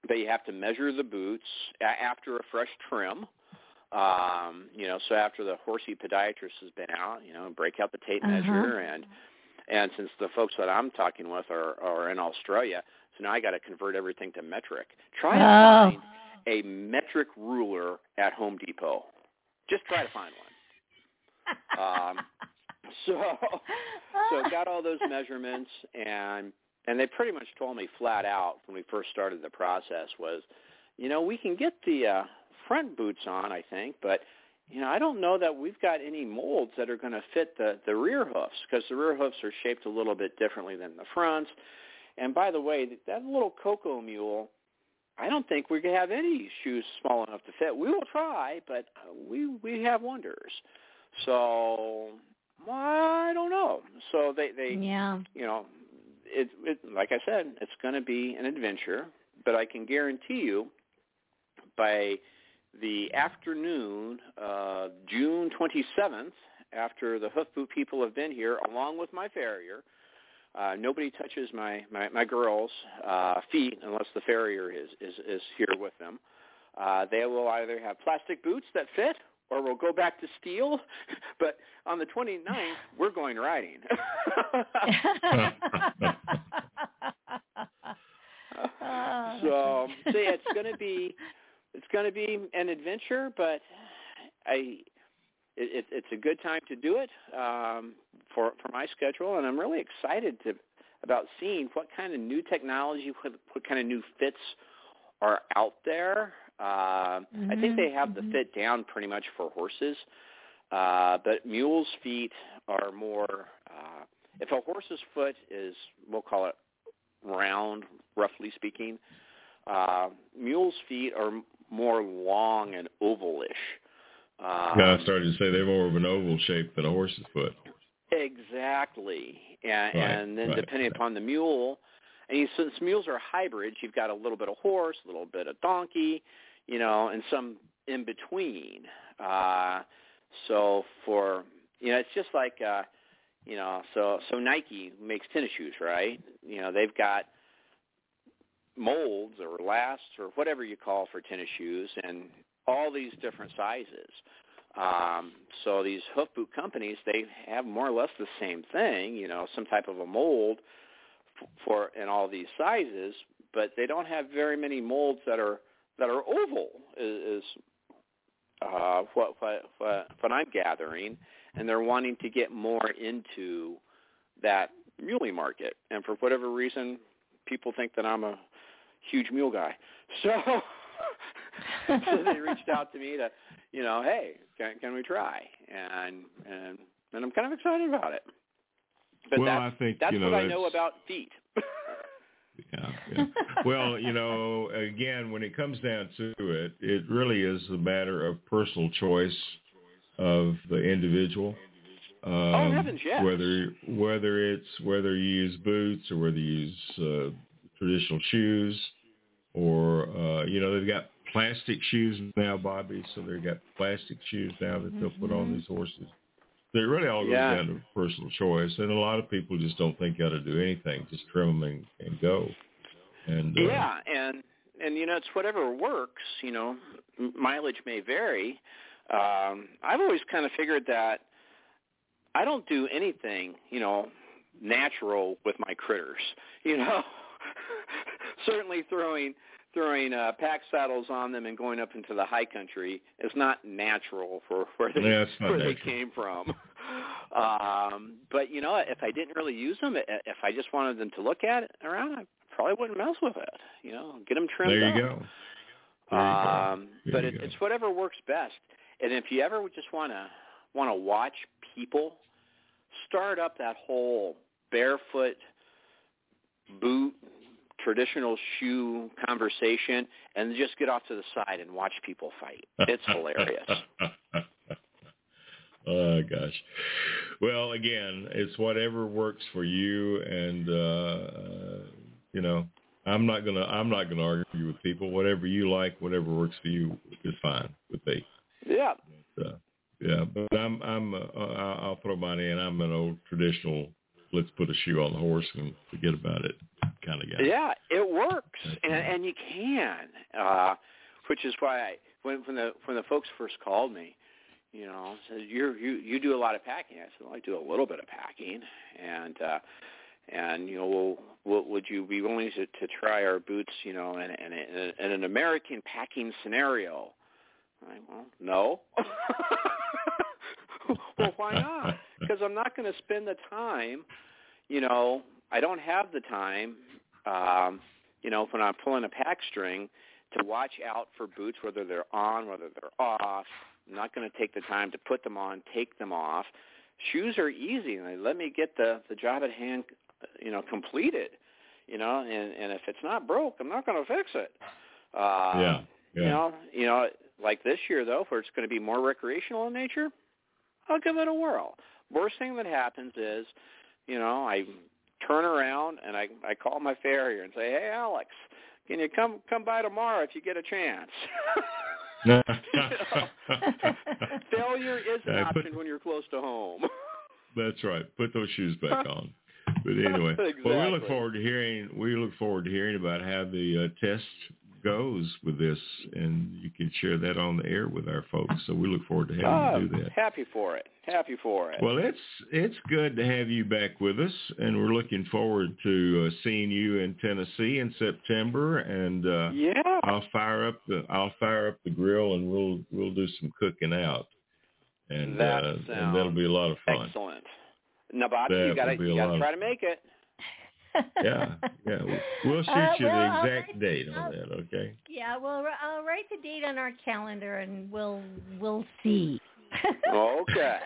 but you have to measure the boots after a fresh trim. Um, you know, so after the horsey podiatrist has been out, you know, break out the tape uh-huh. measure and and since the folks that I'm talking with are are in Australia, so now I got to convert everything to metric. Try to oh. find a metric ruler at Home Depot. Just try to find one. um, so so got all those measurements and and they pretty much told me flat out when we first started the process was, you know, we can get the uh, front boots on, I think, but you know, I don't know that we've got any molds that are going to fit the the rear hoofs because the rear hoofs are shaped a little bit differently than the fronts. And by the way, that little Coco Mule, I don't think we can have any shoes small enough to fit. We will try, but we we have wonders. So I don't know. So they they yeah. you know it, it like I said, it's going to be an adventure. But I can guarantee you, by the afternoon, uh, June 27th, after the hoof boot people have been here, along with my farrier. Uh, nobody touches my my, my girls' uh, feet unless the farrier is is, is here with them. Uh, they will either have plastic boots that fit, or we'll go back to steel. But on the 29th, we're going riding. so, so yeah, it's going to be it's going to be an adventure, but I it, it's a good time to do it um, for for my schedule, and I'm really excited to about seeing what kind of new technology, what, what kind of new fits are out there. Uh, mm-hmm. I think they have the mm-hmm. fit down pretty much for horses, uh, but mules' feet are more. Uh, if a horse's foot is, we'll call it round, roughly speaking, uh, mules' feet are more long and ovalish. Um, yeah, I started to say they're more of an oval shape than a horse's foot. Exactly, and, right, and then right, depending right. upon the mule, and you, since mules are hybrids, you've got a little bit of horse, a little bit of donkey, you know, and some in between. Uh, so for you know, it's just like uh, you know, so so Nike makes tennis shoes, right? You know, they've got molds or lasts or whatever you call for tennis shoes, and all these different sizes. Um, so these hoof boot companies, they have more or less the same thing, you know, some type of a mold for in all these sizes, but they don't have very many molds that are that are oval. Is, is uh, what, what what what I'm gathering, and they're wanting to get more into that muley market. And for whatever reason, people think that I'm a huge mule guy. So so they reached out to me to, you know, hey, can, can we try? And and and I'm kind of excited about it. But well, that's, I think that's you know, what I know about feet. yeah, yeah. Well, you know, again, when it comes down to it, it really is a matter of personal choice of the individual. Um, oh heavens, yes. Whether whether it's whether you use boots or whether you use uh, traditional shoes, or uh, you know they've got plastic shoes now, Bobbi. So they've got plastic shoes now that they'll put on mm-hmm. these horses. They really all goes yeah. down to personal choice, and a lot of people just don't think you got to do anything, just trim them and, and go. And uh, yeah, and and you know it's whatever works. You know, mileage may vary. Um, I've always kind of figured that I don't do anything, you know, natural with my critters. You know, certainly throwing throwing uh, pack saddles on them and going up into the high country is not natural for where they yeah, where natural. they came from. um, but you know, if I didn't really use them, if I just wanted them to look at it around, I probably wouldn't mess with it. You know, get them trimmed. There you up. go. There um, you but go. it, it's whatever works best. And if you ever just want to want to watch people start up that whole barefoot boot traditional shoe conversation and just get off to the side and watch people fight. It's hilarious. oh gosh. Well, again, it's whatever works for you and uh, uh you know, I'm not going to I'm not going to argue with people. Whatever you like, whatever works for you is fine with me. Yeah. But, uh, yeah, but I'm I'm uh, I'll throw mine in. I'm an old traditional let's put a shoe on the horse and forget about it kind of guy. Yeah, it works, and and you can, uh, which is why I, when when the when the folks first called me, you know, said you you you do a lot of packing. I said well, I do a little bit of packing, and uh, and you know, well, well, would you be willing to to try our boots, you know, in in, in, in an American packing scenario? I, well, no. well, why not? Because I'm not going to spend the time, you know, I don't have the time, um, you know, when I'm pulling a pack string to watch out for boots, whether they're on, whether they're off. I'm not going to take the time to put them on, take them off. Shoes are easy. They let me get the the job at hand, you know, completed. You know, and and if it's not broke, I'm not going to fix it. Uh, yeah, yeah. You know, you know, like this year though, where it's going to be more recreational in nature, I'll give it a whirl. Worst thing that happens is, you know, I turn around and I I call my farrier and say, "Hey, Alex, can you come come by tomorrow if you get a chance?" Failure is an yeah, option put, when you're close to home. that's right. Put those shoes back on. But anyway, exactly. well, we look forward to hearing. We look forward to hearing about how the uh, test goes with this, and you can share that on the air with our folks. So we look forward to having oh, you do that. Happy for it. Happy for it. Well, it's it's good to have you back with us, and we're looking forward to uh, seeing you in Tennessee in September. And uh, yeah, I'll fire up the I'll fire up the grill, and we'll we'll do some cooking out, and that uh, and that'll be a lot of fun. Excellent. Nabati, you got to you got to try to make it yeah, yeah. We'll shoot uh, you well, the exact date on that. Okay. Yeah, well, I'll write the date on our calendar, and we'll we'll see. okay.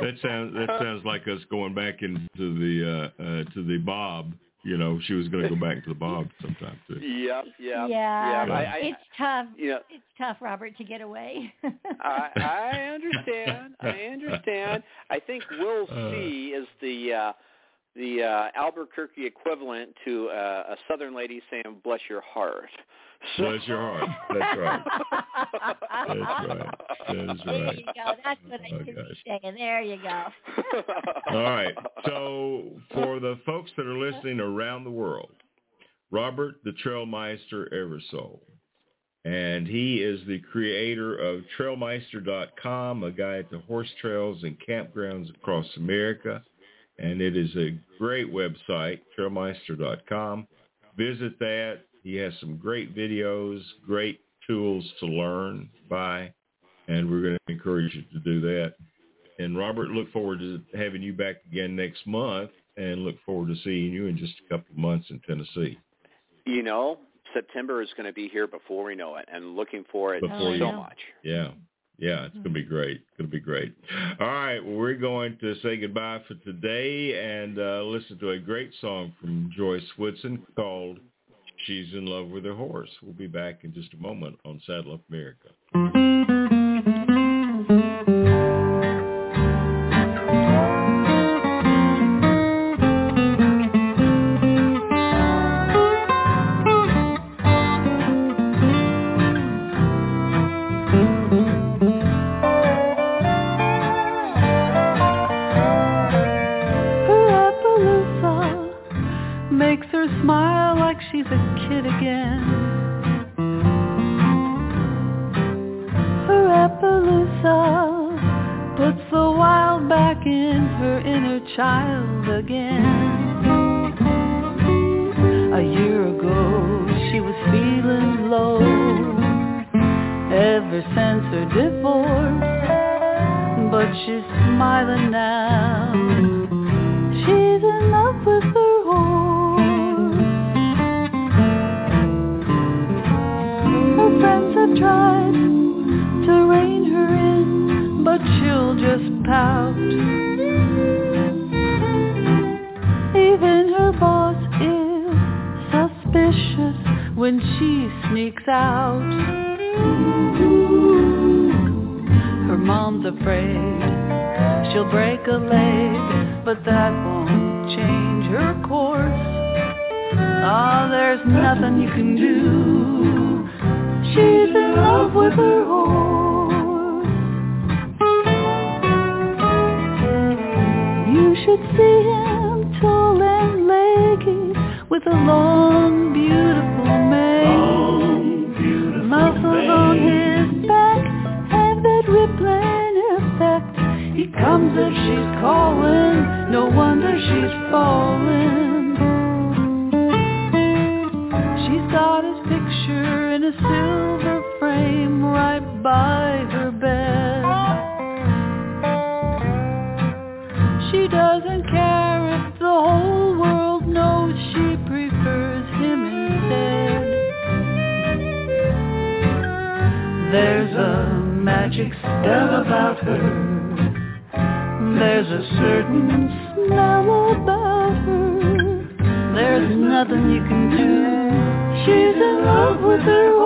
That sounds that sounds like us going back into the uh, uh to the Bob. You know, she was going to go back to the Bob sometime too. Yep, yeah, yeah. yeah. I, I, it's tough. Yeah. It's tough, Robert, to get away. I, I understand. I understand. I think we'll see is the uh the uh, Albuquerque equivalent to uh, a Southern lady saying "bless your heart." So. Bless your heart. That's right. That's right. That is right. There you go. That's what I oh, should saying. There you go. All right. So for the folks that are listening around the world, Robert the Trailmeister Eversole. And he is the creator of Trailmeister.com, a guide to horse trails and campgrounds across America and it is a great website, trailmeister.com. Visit that. He has some great videos, great tools to learn by, and we're going to encourage you to do that. And Robert, look forward to having you back again next month, and look forward to seeing you in just a couple of months in Tennessee. You know, September is going to be here before we know it, and looking for it before so you, much. Yeah, yeah, it's gonna be great. It's gonna be great. All right, well, we're going to say goodbye for today and uh, listen to a great song from Joyce Woodson called "She's in Love with Her Horse." We'll be back in just a moment on Saddle Up America. magic spell about her. There's a certain smell about her. There's nothing you can do. She's in love with her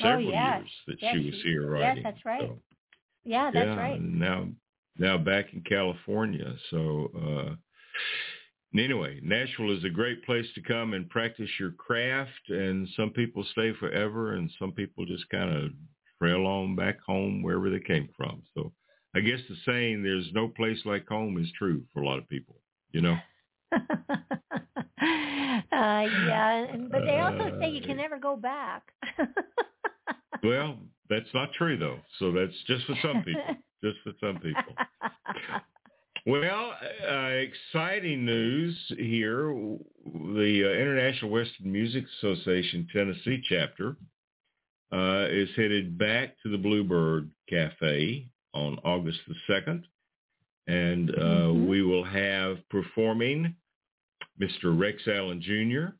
Several oh, yes. years that yes, she was here Yes, writing. that's right. So, yeah, that's yeah, right. now now back in California. So uh anyway, Nashville is a great place to come and practice your craft and some people stay forever and some people just kind of trail on back home wherever they came from. So I guess the saying there's no place like home is true for a lot of people, you know. uh, yeah, but they also say you Uh, can never go back. Well, that's not true though. So that's just for some people. just for some people. Well, uh, exciting news here. The uh, International Western Music Association Tennessee chapter uh, is headed back to the Bluebird Cafe on August the 2nd. And uh, Mhm. we will have performing Mr. Rex Allen Jr.,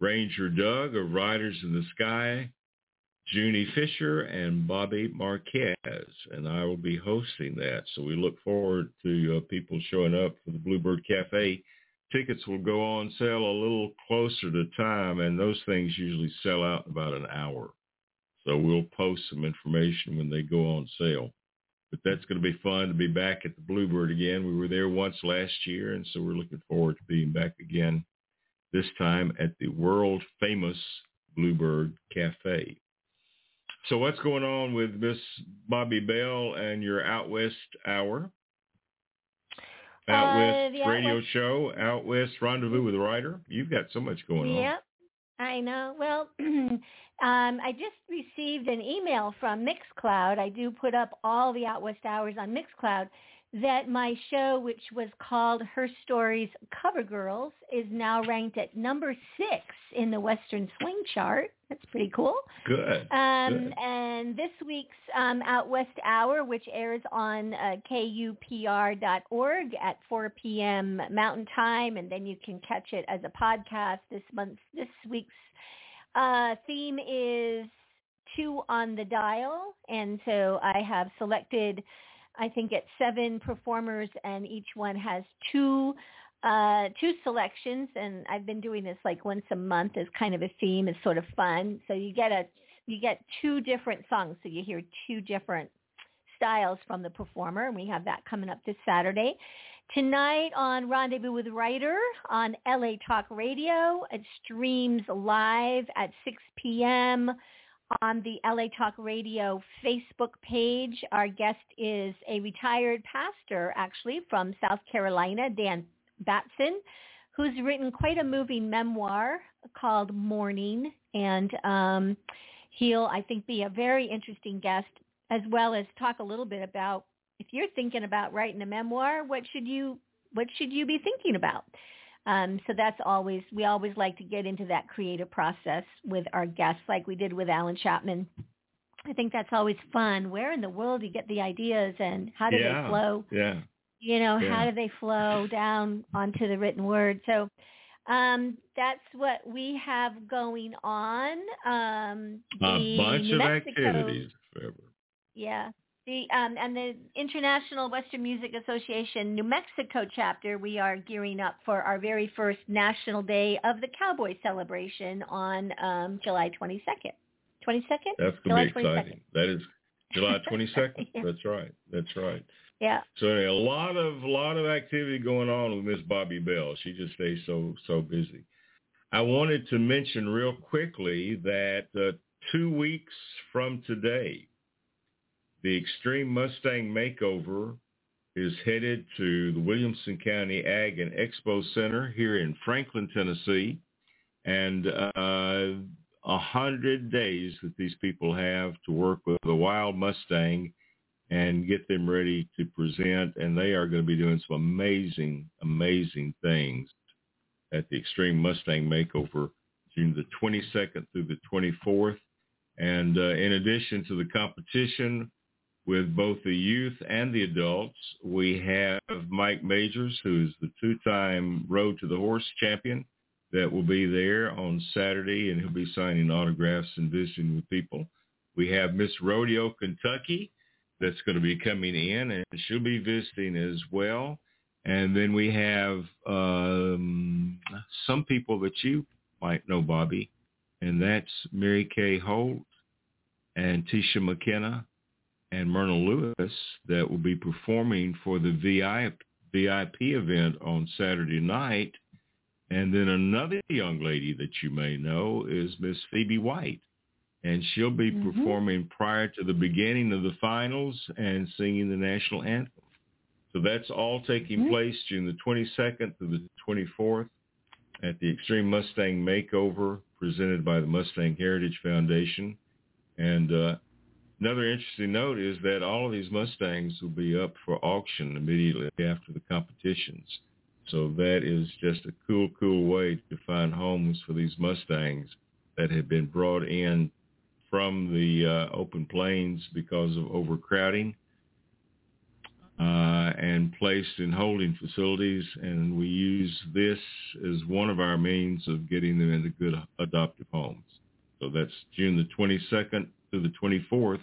Ranger Doug of Riders in the Sky, Juni Fisher and Bobby Marquez, and I will be hosting that. So we look forward to uh, people showing up for the Bluebird Cafe. Tickets will go on sale a little closer to time, and those things usually sell out in about an hour. So we'll post some information when they go on sale. But that's going to be fun to be back at the Bluebird again. We were there once last year, and so we're looking forward to being back again, this time at the world famous Bluebird Cafe. So what's going on with Miss Bobbi Bell and your Out West Hour? Out Uh, West the Out radio West- show, Out West Rendezvous with a Writer. You've got so much going on. Yep, I know. Well, um, I just received an email from Mixcloud. I do put up all the Out West hours on Mixcloud. That my show, which was called Her Stories Cover Girls, is now ranked at number six in the Western Swing chart. That's pretty cool. Good. Um, Good. and this week's um, Out West Hour, which airs on uh, kupr.org at 4 p.m. Mountain Time, and then you can catch it as a podcast. This month, this week's uh, theme is two on the dial, and so I have selected, I think, it's seven performers, and each one has two uh, two selections, and I've been doing this like once a month as kind of a theme. It's sort of fun. So you get a you get two different songs, so you hear two different styles from the performer, and we have that coming up this Saturday. Tonight on Rendezvous with Writer on LA Talk Radio. It streams live at 6 p.m. on the LA Talk Radio Facebook page. Our guest is a retired pastor, actually, from South Carolina, Dan Batson, who's written quite a moving memoir called Morning. And um, he'll, I think, be a very interesting guest, as well as talk a little bit about if you're thinking about writing a memoir, what should you what should you be thinking about? Um, so that's always we always like to get into that creative process with our guests, like we did with Allan Chapman. I think that's always fun. Where in the world do you get the ideas, and how do yeah. they flow? Yeah. you know Yeah. how do they flow down onto the written word so um that's what we have going on um A bunch New of Mexico, activities. Forever. yeah the um and the international western music association new mexico chapter we are gearing up for our very first national day of the cowboy celebration on um july 22nd 22nd That's going to be 22nd. That is July 22nd. Yeah. That's right. That's right. yeah So a lot of lot of activity going on with Miss Bobbi Bell. She just stays so so busy. I wanted to mention real quickly that uh, two weeks from today, the Extreme Mustang Makeover is headed to the Williamson County Ag and Expo Center here in Franklin, Tennessee, and uh, a hundred days that these people have to work with a wild Mustang and get them ready to present. And they are going to be doing some amazing, amazing things at the Extreme Mustang Makeover June the 22nd through the 24th. And uh, in addition to the competition with both the youth and the adults, we have Mike Majors, who is the two-time Road to the Horse champion that will be there on Saturday, and he'll be signing autographs and visiting with people. We have Miss Rodeo Kentucky that's going to be coming in, and she'll be visiting as well. And then we have um, some people that you might know, Bobbi, and that's Mary Kay Holt and Tisha McKenna and Myrna Lewis that will be performing for the VIP, VIP event on Saturday night. And then another young lady that you may know is Miss Phoebe White. And she'll be mm-hmm. performing prior to the beginning of the finals and singing the national anthem. So that's all taking mm-hmm. place June the 22nd to the 24th at the Extreme Mustang Makeover presented by the Mustang Heritage Foundation. And uh, another interesting note is that all of these Mustangs will be up for auction immediately after the competitions. So that is just a cool, cool way to find homes for these Mustangs that have been brought in from the uh, open plains because of overcrowding uh, and placed in holding facilities. And we use this as one of our means of getting them into good adoptive homes. So that's June the 22nd to the 24th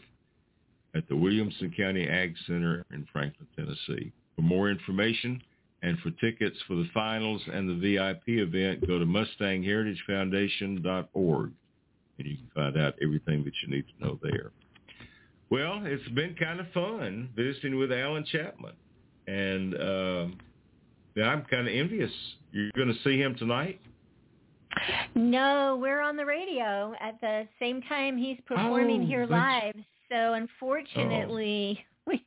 at the Williamson County Ag Center in Franklin, Tennessee. For more information and for tickets for the finals and the VIP event, go to MustangHeritageFoundation.org and you can find out everything that you need to know there. Well, it's been kind of fun visiting with Allan Chapman, and uh, I'm kind of envious. You're going to see him tonight? No, we're on the radio at the same time he's performing oh, here live. So unfortunately, oh. we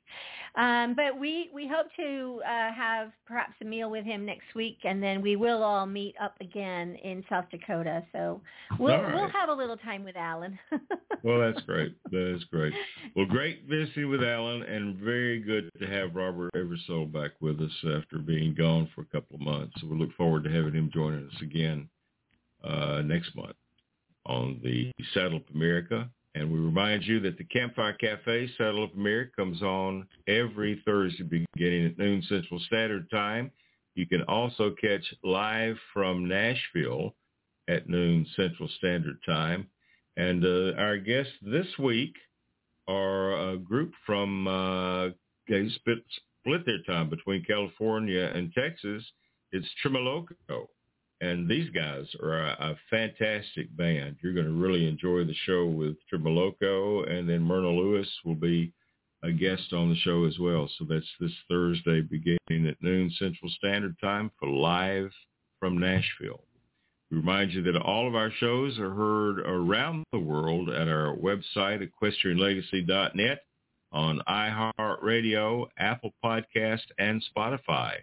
um, but we, we hope to uh, have perhaps a meal with him next week, and then we will all meet up again in South Dakota. So we'll right. we'll have a little time with Allan. well, that's great. That is great. Well, great visiting with Allan, and very good to have Robert Eversole back with us after being gone for a couple of months. So we look forward to having him joining us again uh, next month on the Saddle Up America and we remind you that the Campfire Cafe Saddle Up America comes on every Thursday beginning at noon Central Standard Time. You can also catch live from Nashville at noon Central Standard Time. And uh, our guests this week are a group from, uh, they split, split their time between California and Texas. It's Tremoloco. And these guys are a, a fantastic band. You're going to really enjoy the show with Tremoloco, and then Myrna Lewis will be a guest on the show as well. So that's this Thursday beginning at noon Central Standard Time for Live from Nashville. We remind you that all of our shows are heard around the world at our website, equestrianlegacy.net, on iHeartRadio, Apple Podcast, and Spotify.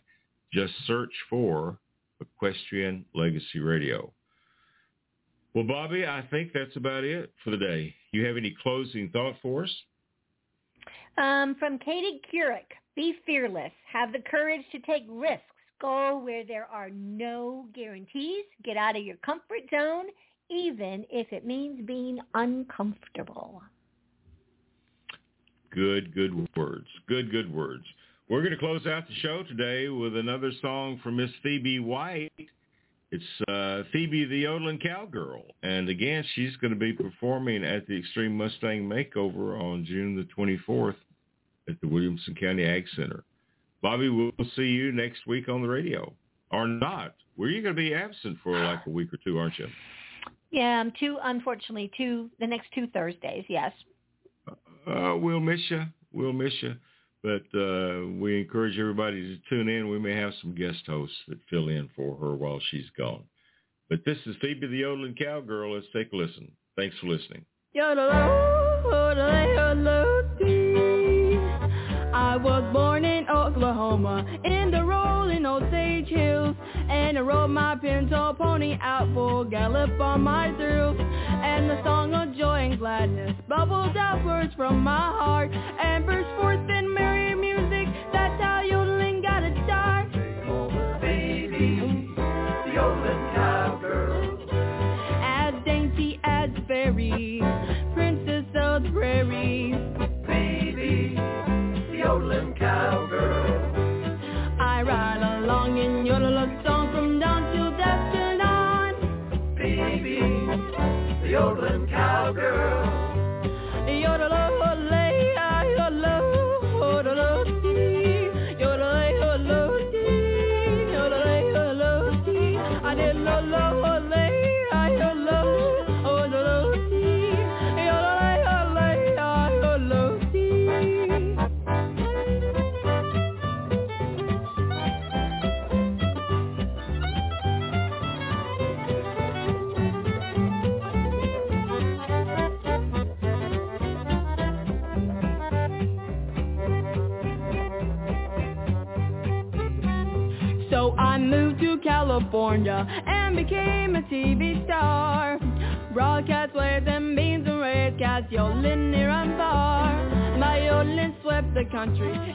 Just search for Equestrian Legacy Radio. Well, Bobbi, I think that's about it for the day. You have any closing thought for us? Um, from Katie Couric, be fearless. Have the courage to take risks. Go where there are no guarantees. Get out of your comfort zone, even if it means being uncomfortable. Good, good words. Good, good words. We're going to close out the show today with another song from Miss Phoebe White. It's uh, Phoebe the Yodeling Cowgirl. And again, she's going to be performing at the Extreme Mustang Makeover on June the 24th at the Williamson County Ag Center. Bobbi, we'll see you next week on the radio. Or not. Were you going to be absent for like a week or two, aren't you? Yeah, I'm two, unfortunately, two, the next two Thursdays, yes. Uh, we'll miss you. We'll miss you. But uh, we encourage everybody to tune in. We may have some guest hosts that fill in for her while she's gone. But this is Phoebe the Yodeling Cowgirl. Let's take a listen. Thanks for listening. I was born in Oklahoma in the rolling Osage Hills And I rode my pinto pony out full gallop on my thrills. And the song of joy and gladness bubbled outwards from my heart country,